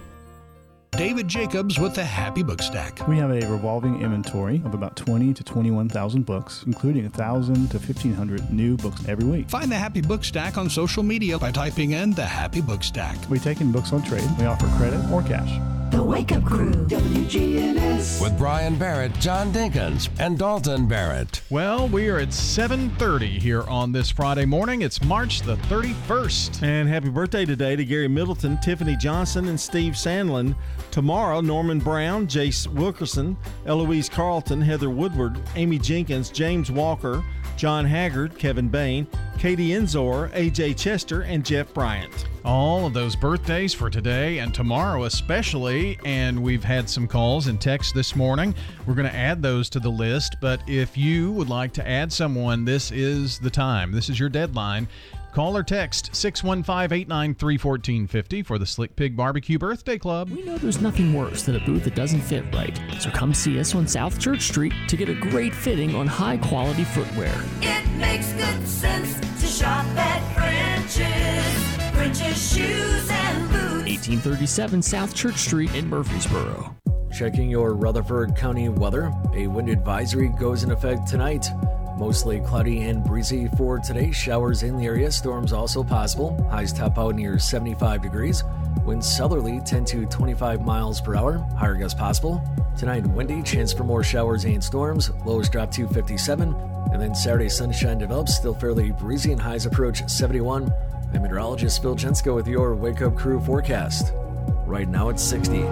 David Jacobs with the Happy Book Stack. We have a revolving inventory of about 20 to 21,000 books, including 1,000 to 1,500 new books every week. Find the Happy Book Stack on social media by typing in the Happy Book Stack. We take in books on trade. We offer credit or cash. The Wake Up Crew, WGNS. With Brian Barrett, John Dinkins, and Dalton Barrett. Well, we are at 7:30 here on this Friday morning. It's March the 31st. And happy birthday today to Gary Middleton, Tiffany Johnson, and Steve Sandlin. Tomorrow, Norman Brown, Jace Wilkerson, Eloise Carlton, Heather Woodward, Amy Jenkins, James Walker, John Haggard, Kevin Bain, Katie Enzor, AJ Chester, and Jeff Bryant. All of those birthdays for today and tomorrow, especially. And we've had some calls and texts this morning. We're going to add those to the list. But if you would like to add someone, this is the time. This is your deadline. Call or text 615 893 1450 for the Slick Pig Barbecue Birthday Club. We know there's nothing worse than a boot that doesn't fit right. So come see us on South Church Street to get a great fitting on high quality footwear. It makes good sense to shop at French's. French's Shoes and Boots. 1837 South Church Street in Murfreesboro. Checking your Rutherford County weather. A wind advisory goes in effect tonight. Mostly cloudy and breezy for today. Showers in the area. Storms also possible. Highs top out near 75 degrees. Winds southerly 10 to 25 miles per hour. Higher gusts possible. Tonight windy. Chance for more showers and storms. Lows drop to 57. And then Saturday sunshine develops. Still fairly breezy and highs approach 71. I'm meteorologist Phil Jensko with your Wake Up Crew forecast. Right now it's 60.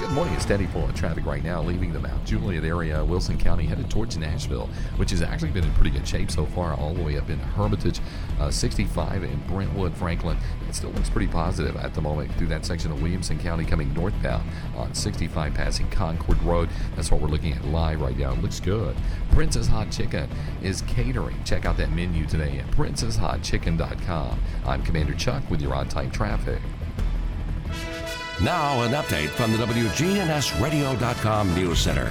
Good morning. A steady flow of traffic right now leaving the Mount Juliet area, Wilson County, headed towards Nashville, which has actually been in pretty good shape so far, all the way up in Hermitage, uh, 65 in Brentwood, Franklin. It still looks pretty positive at the moment through that section of Williamson County coming northbound on 65 passing Concord Road. That's what we're looking at live right now. It looks good. Prince's Hot Chicken is catering. Check out that menu today at princesshotchicken.com. I'm Commander Chuck with your on time traffic. Now, an update from the WGNSradio.com News Center.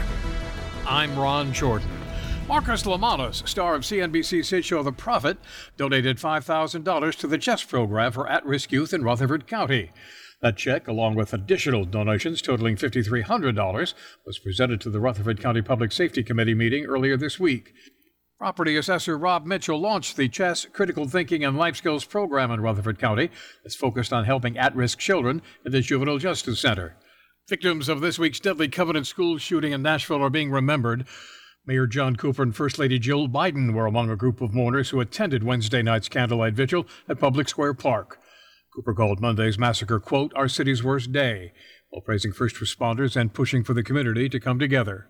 I'm Ron Jordan. Marcus Lemonis, star of CNBC's hit show The Profit, donated $5,000 to the Chess program for at risk youth in Rutherford County. That check, along with additional donations totaling $5,300, was presented to the Rutherford County Public Safety Committee meeting earlier this week. Property assessor Rob Mitchell launched the Chess Critical Thinking and Life Skills program in Rutherford County It's focused on helping at risk children at the Juvenile Justice Center. Victims of this week's deadly Covenant school shooting in Nashville are being remembered. Mayor John Cooper and First Lady Jill Biden were among a group of mourners who attended Wednesday night's candlelight vigil at Public Square Park. Cooper called Monday's massacre, quote, our city's worst day, while praising first responders and pushing for the community to come together.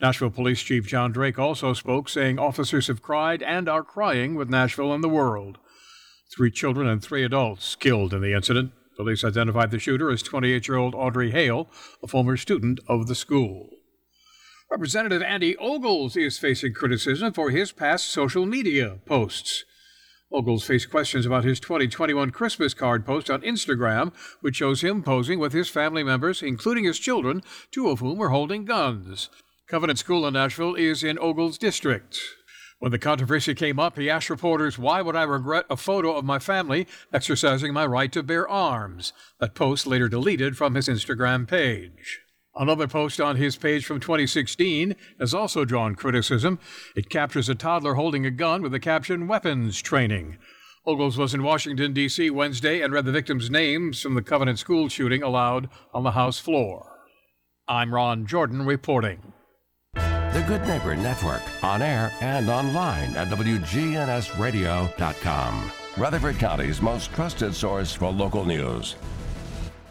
Nashville Police Chief John Drake also spoke, saying officers have cried and are crying with Nashville and the world. Three children and three adults killed in the incident. Police identified the shooter as 28 year old Audrey Hale, a former student of the school. Representative Andy Ogles is facing criticism for his past social media posts. Ogles faced questions about his 2021 Christmas card post on Instagram, which shows him posing with his family members, including his children, two of whom were holding guns. Covenant School in Nashville is in Ogles' district. When the controversy came up, he asked reporters, Why would I regret a photo of my family exercising my right to bear arms? That post later deleted from his Instagram page. Another post on his page from 2016 has also drawn criticism. It captures a toddler holding a gun with the caption Weapons Training. Ogles was in Washington, D.C. Wednesday and read the victims' names from the Covenant school shooting aloud on the House floor. I'm Ron Jordan reporting. The Good Neighbor Network, on air and online at WGNSradio.com. Rutherford County's most trusted source for local news.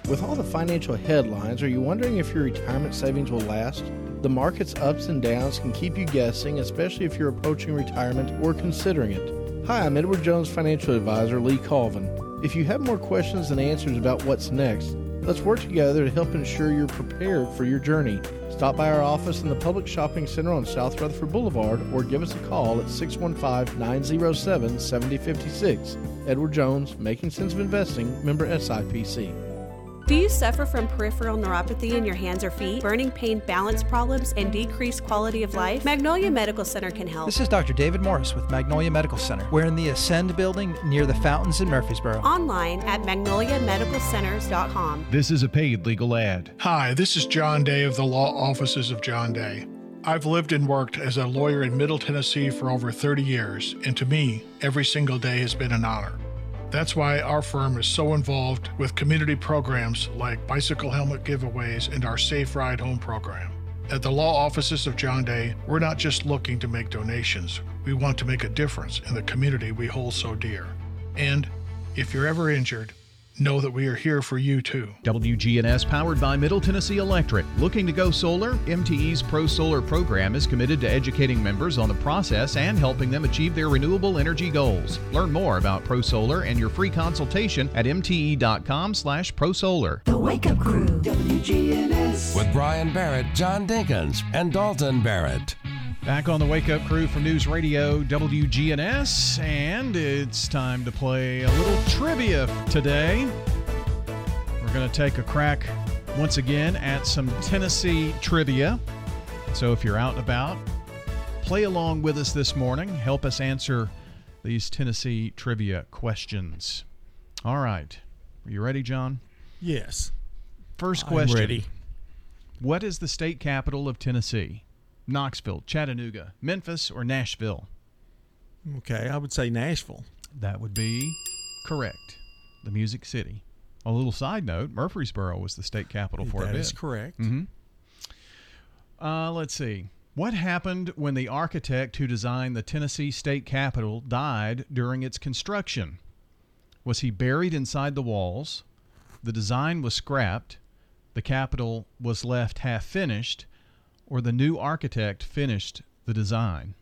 With all the financial headlines, are you wondering if your retirement savings will last? The market's ups and downs can keep you guessing, especially if you're approaching retirement or considering it. Hi, I'm Edward Jones financial advisor Lee Colvin. If you have more questions than answers about what's next, let's work together to help ensure you're prepared for your journey. Stop by our office in the Public Shopping Center on South Rutherford Boulevard or give us a call at 615 907 7056. Edward Jones, Making Sense of Investing, member SIPC. Do you suffer from peripheral neuropathy in your hands or feet, burning pain, balance problems, and decreased quality of life? Magnolia Medical Center can help. This is Dr. David Morris with Magnolia Medical Center. We're in the Ascend building near the fountains in Murfreesboro. Online at magnoliamedicalcenters.com. This is a paid legal ad. Hi, this is John Day of the Law Offices of John Day. I've lived and worked as a lawyer in Middle Tennessee for over 30 years, and to me, every single day has been an honor. That's why our firm is so involved with community programs like bicycle helmet giveaways and our Safe Ride Home program. At the law offices of John Day, we're not just looking to make donations, we want to make a difference in the community we hold so dear. And if you're ever injured, know that we are here for you too. WGNS powered by Middle Tennessee Electric. Looking to go solar? MTE's Pro Solar program is committed to educating members on the process and helping them achieve their renewable energy goals. Learn more about Pro Solar and your free consultation at mte.com slash prosolar. The Wake Up Crew, WGNS. With Brian Barrett, John Dinkins, and Dalton Barrett. Back on the Wake Up Crew from News Radio WGNS, and it's time to play a little trivia today. We're going to take a crack once again at some Tennessee trivia. So if you're out and about, play along with us this morning. Help us answer these Tennessee trivia questions. All right. Are you ready, John? Yes. First question. ready. What is the state capital of Tennessee? Knoxville, Chattanooga, Memphis, or Nashville? Okay, I would say Nashville. That would be correct. The Music City. A little side note: Murfreesboro was the state capital for a That bit. is correct. hmm Uh, let's see. What happened when the architect who designed the Tennessee state capitol died during its construction? Was he buried inside the walls? The design was scrapped. The capitol was left half finished, or the new architect finished the design.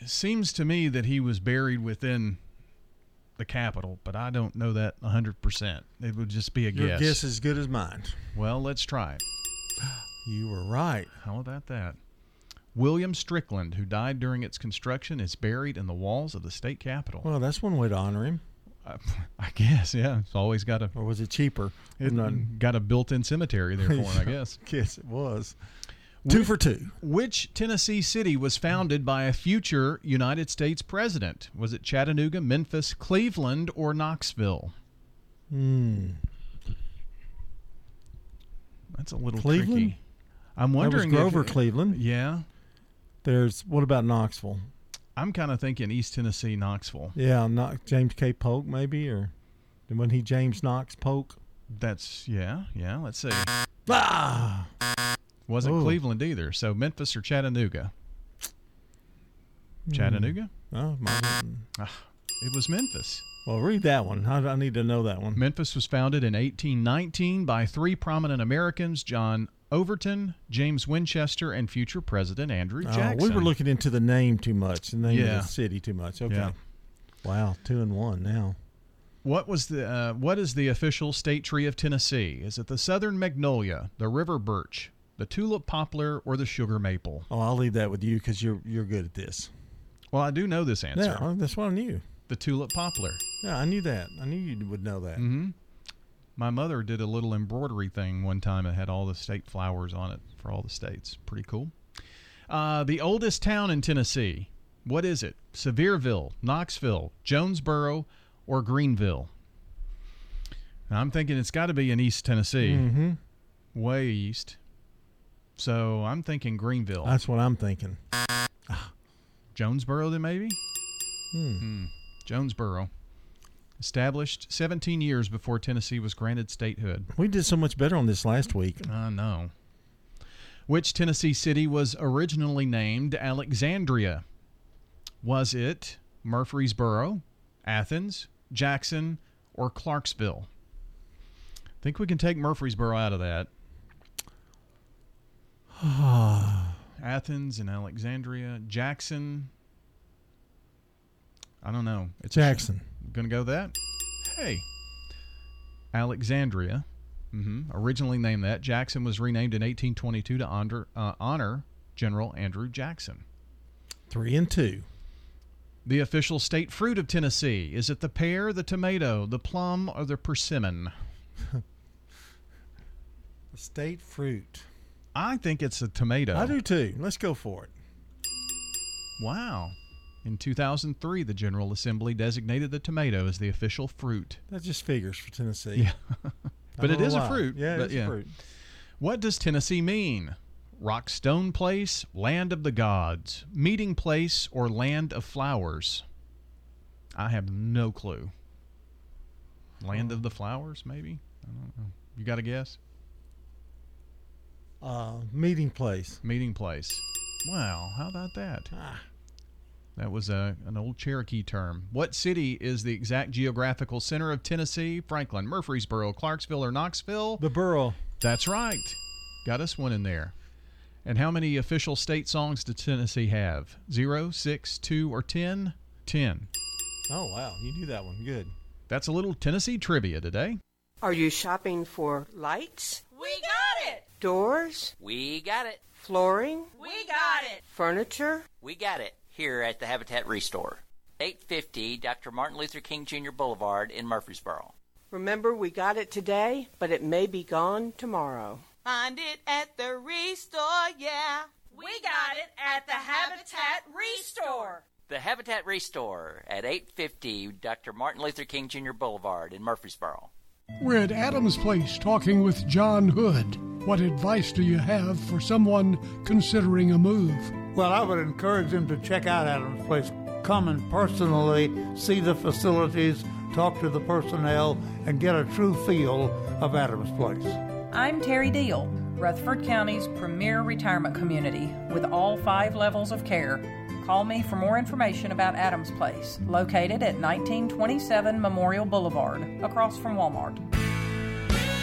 It seems to me that he was buried within the capitol, but I don't know that 100%. It would just be a Your guess. guess as good as mine. Well, let's try it. You were right. How about that? William Strickland, who died during its construction, is buried in the walls of the state capitol. Well, that's one way to honor him. I guess, yeah. It's always got a. Or was it cheaper? It not- got a built-in cemetery there for him, I guess. Yes, it was. Two for two. Which Tennessee city was founded by a future United States president? Was it Chattanooga, Memphis, Cleveland, or Knoxville? Hmm. That's a little Cleveland? tricky. I'm That was wondering if- Grover, Cleveland. Yeah. There's what about Knoxville? I'm kind of thinking East Tennessee, Knoxville. Yeah, not James K. Polk maybe, or when he James Knox Polk. That's yeah, yeah. Let's see. Ah, Wasn't Ooh. Cleveland either. So Memphis or Chattanooga? Chattanooga? Oh, my, Ah, it was Memphis. well, read that one. I, I need to know that one. Memphis was founded in 1819 by three prominent Americans: John Overton, James Winchester, and future President Andrew Jackson. Oh, we were looking into the name too much, the name Yeah. of the city too much. Okay. Yeah. Wow, two and one now. What was the uh, what is the official state tree of Tennessee? Is it the southern magnolia, the river birch, the tulip poplar, or the sugar maple? Oh, I'll leave that with you because you're you're good at this. Well, I do know this answer. Yeah, oh, that's what I knew. The tulip poplar. Yeah, I knew that. I knew you would know that. hmm My mother did a little embroidery thing one time that had all the state flowers on it for all the states. Pretty cool. Uh, the oldest town in Tennessee. What is it? Sevierville, Knoxville, Jonesboro, or Greeneville? Now, I'm thinking it's got to be in East Tennessee, Mm-hmm. way east. So I'm thinking Greeneville. That's what I'm thinking. Jonesboro, then maybe? Hmm. Hmm. Jonesboro. Established 17 years before Tennessee was granted statehood. We did so much better on this last week. I know. Which Tennessee city was originally named Alexandria? Was it Murfreesboro, Athens, Jackson, or Clarksville? I think we can take Murfreesboro out of that. Athens and Alexandria, Jackson. I don't know. It's Jackson. Gonna go that? Hey, Alexandria. hmm Originally named that. Jackson was renamed in 1822 to honor, uh, honor General Andrew Jackson. Three and two. The official state fruit of Tennessee. Is it the pear, the tomato, the plum, or the persimmon? The state fruit. I think it's a tomato. I do too. Let's go for it. Wow. In 2003, the General Assembly designated the tomato as the official fruit. That just figures for Tennessee. Yeah. but it is know a fruit. Yeah, it's a fruit. What does Tennessee mean? Rock stone place, land of the gods, meeting place, or land of flowers? I have no clue. Land of the flowers, maybe? I don't know. You got a guess? Uh, meeting place. Meeting place. Wow, how about that? That was a, an old Cherokee term. What city is the exact geographical center of Tennessee? Franklin, Murfreesboro, Clarksville, or Knoxville? The borough. That's right. Got us one in there. And how many official state songs does Tennessee have? Zero, six, two, or ten? Ten. Oh wow, you knew that one. Good. That's a little Tennessee trivia today. Are you shopping for lights, We got it. doors, We got it. flooring, We got it. furniture? We got it here at the Habitat Restore. 850 Dr. Martin Luther King Jr. Boulevard in Murfreesboro. Remember, we got it today, but it may be gone tomorrow. Find it at the Restore, yeah. We got it at the Habitat Restore. The Habitat Restore at 850 Dr. Martin Luther King Jr. Boulevard in Murfreesboro. We're at Adams Place talking with John Hood. What advice do you have for someone considering a move? Well, I would encourage them to check out Adams Place. Come and personally see the facilities, talk to the personnel, and get a true feel of Adams Place. I'm Terry Deal, Rutherford County's premier retirement community with all five levels of care. Call me for more information about Adams Place, located at 1927 Memorial Boulevard, across from Walmart.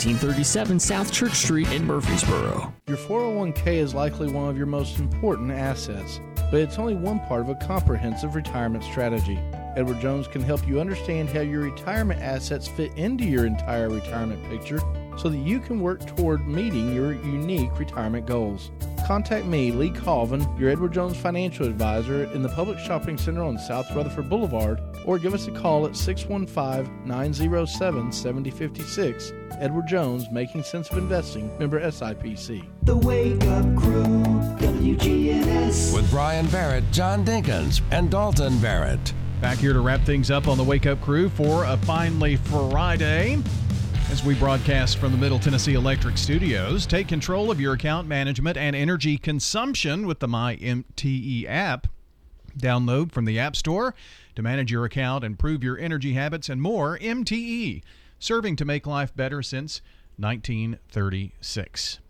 1837 South Church Street in Murfreesboro. Your 401k is likely one of your most important assets, but it's only one part of a comprehensive retirement strategy. Edward Jones can help you understand how your retirement assets fit into your entire retirement picture so that you can work toward meeting your unique retirement goals. Contact me, Lee Colvin, your Edward Jones financial advisor in the Public Shopping Center on South Rutherford Boulevard, or give us a call at 615 907 7056. Edward Jones, Making Sense of Investing, member SIPC. The Wake Up Crew, WGNS. With Brian Barrett, John Dinkins, and Dalton Barrett. Back here to wrap things up on the Wake Up Crew for a finally Friday. As we broadcast from the Middle Tennessee Electric Studios, take control of your account management and energy consumption with the MyMTE app. Download from the App Store to manage your account, improve your energy habits, and more. MTE, serving to make life better since 1936.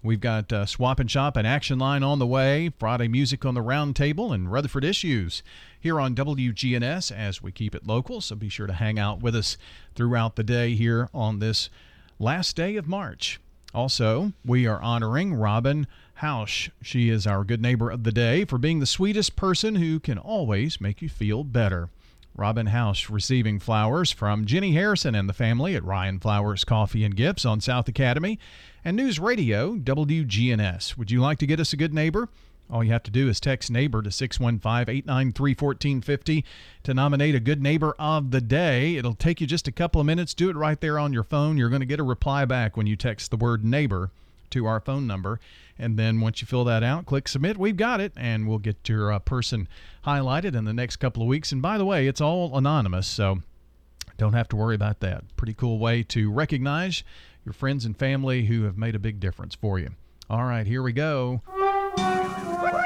We've got uh, Swap and Shop and Action Line on the way, Friday music on the round table, and Rutherford Issues here on WGNS as we keep it local. So be sure to hang out with us throughout the day here on this last day of March. Also, we are honoring Robin Hausch. She is our good neighbor of the day for being the sweetest person who can always make you feel better. Robin House receiving flowers from Jenny Harrison and the family at Ryan Flowers Coffee and Gifts on South Academy and News Radio WGNS. Would you like to get us a good neighbor? All you have to do is text neighbor to 615 893 1450 to nominate a good neighbor of the day. It'll take you just a couple of minutes. Do it right there on your phone. You're going to get a reply back when you text the word neighbor to our phone number. And then once you fill that out, click submit. We've got it, and we'll get your uh, person highlighted in the next couple of weeks. And by the way, it's all anonymous, so don't have to worry about that. Pretty cool way to recognize your friends and family who have made a big difference for you. All right, here we go.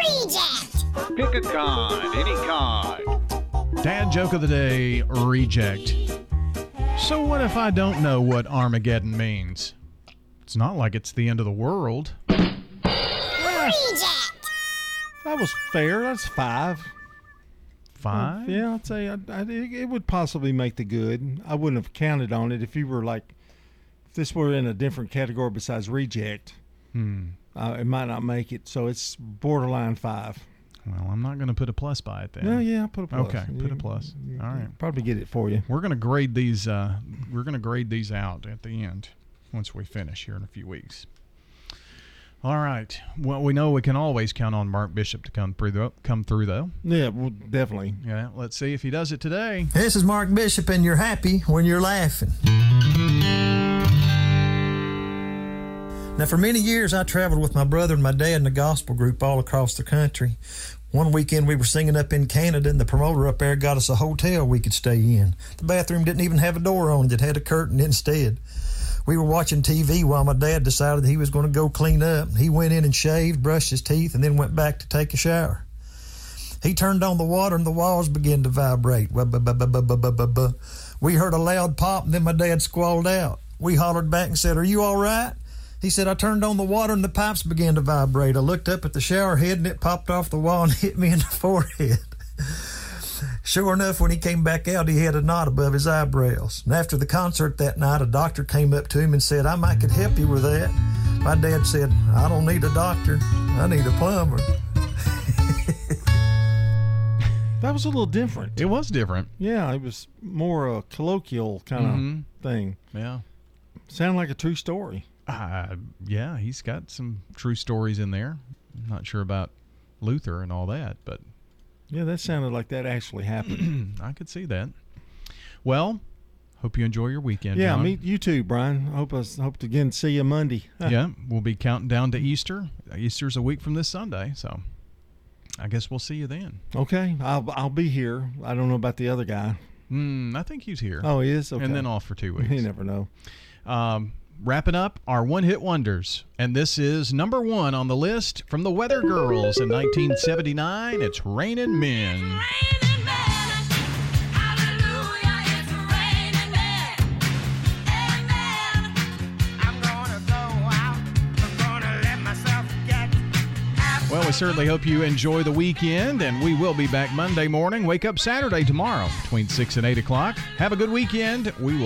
Reject. Pick a kind, any kind. Dad joke of the day reject. So, what if I don't know what Armageddon means? It's not like it's the end of the world. Reject. That was fair. That's five. Five? Yeah, I'd say I, I, it would possibly make the good. I wouldn't have counted on it if you were like, if this were in a different category besides reject. Hmm. Uh, it might not make it, so it's borderline five. Well, I'm not going to put a plus by it then. Well, yeah, I'll put a plus. Okay, You- put a plus. you- All right. Probably get it for you. We're going to grade these. Uh, we're going to grade these out at the end once we finish here in a few weeks. All right. Well, we know we can always count on Mark Bishop to come through. Though, come through though. Yeah, well, definitely. Yeah. Let's see if he does it today. This is Mark Bishop, and you're happy when you're laughing. Now, for many years, I traveled with my brother and my dad in the gospel group all across the country. One weekend, we were singing up in Canada, and the promoter up there got us a hotel we could stay in. The bathroom didn't even have a door on it, it had a curtain instead. We were watching TV while my dad decided he was going to go clean up. He went in and shaved, brushed his teeth, and then went back to take a shower. He turned on the water and the walls began to vibrate. We heard a loud pop, and then my dad squalled out. We hollered back and said, Are you all right? He said, I turned on the water and the pipes began to vibrate. I looked up at the shower head and it popped off the wall and hit me in the forehead. Sure enough, when he came back out, he had a knot above his eyebrows. And after the concert that night, a doctor came up to him and said, I might could help you with that. My dad said, I don't need a doctor. I need a plumber. That was a little different. It was different. Yeah, it was more a colloquial kind of Mhm. thing. Yeah. Sound like a true story. Uh, yeah, he's got some true stories in there. I'm not sure about Luther and all that, but Yeah, that sounded like that actually happened. I could see that. Well, hope you enjoy your weekend. yeah, John. me you too, Brian. I hope I s- hope to again see you Monday. yeah, we'll be counting down to Easter. Easter's a week from this Sunday, so I guess we'll see you then. Okay, I'll I'll be here. I don't know about the other guy. Mm, I think he's here. Oh, he is. Okay. And then off for two weeks. You never know. Um, wrapping up our one hit wonders. And this is number one on the list from the Weather Girls in 1979. It's "Raining Men. Well, we certainly hope you enjoy the weekend, and we will be back Monday morning. Wake up Saturday tomorrow between 6 and 8 o'clock. Have a good weekend. We will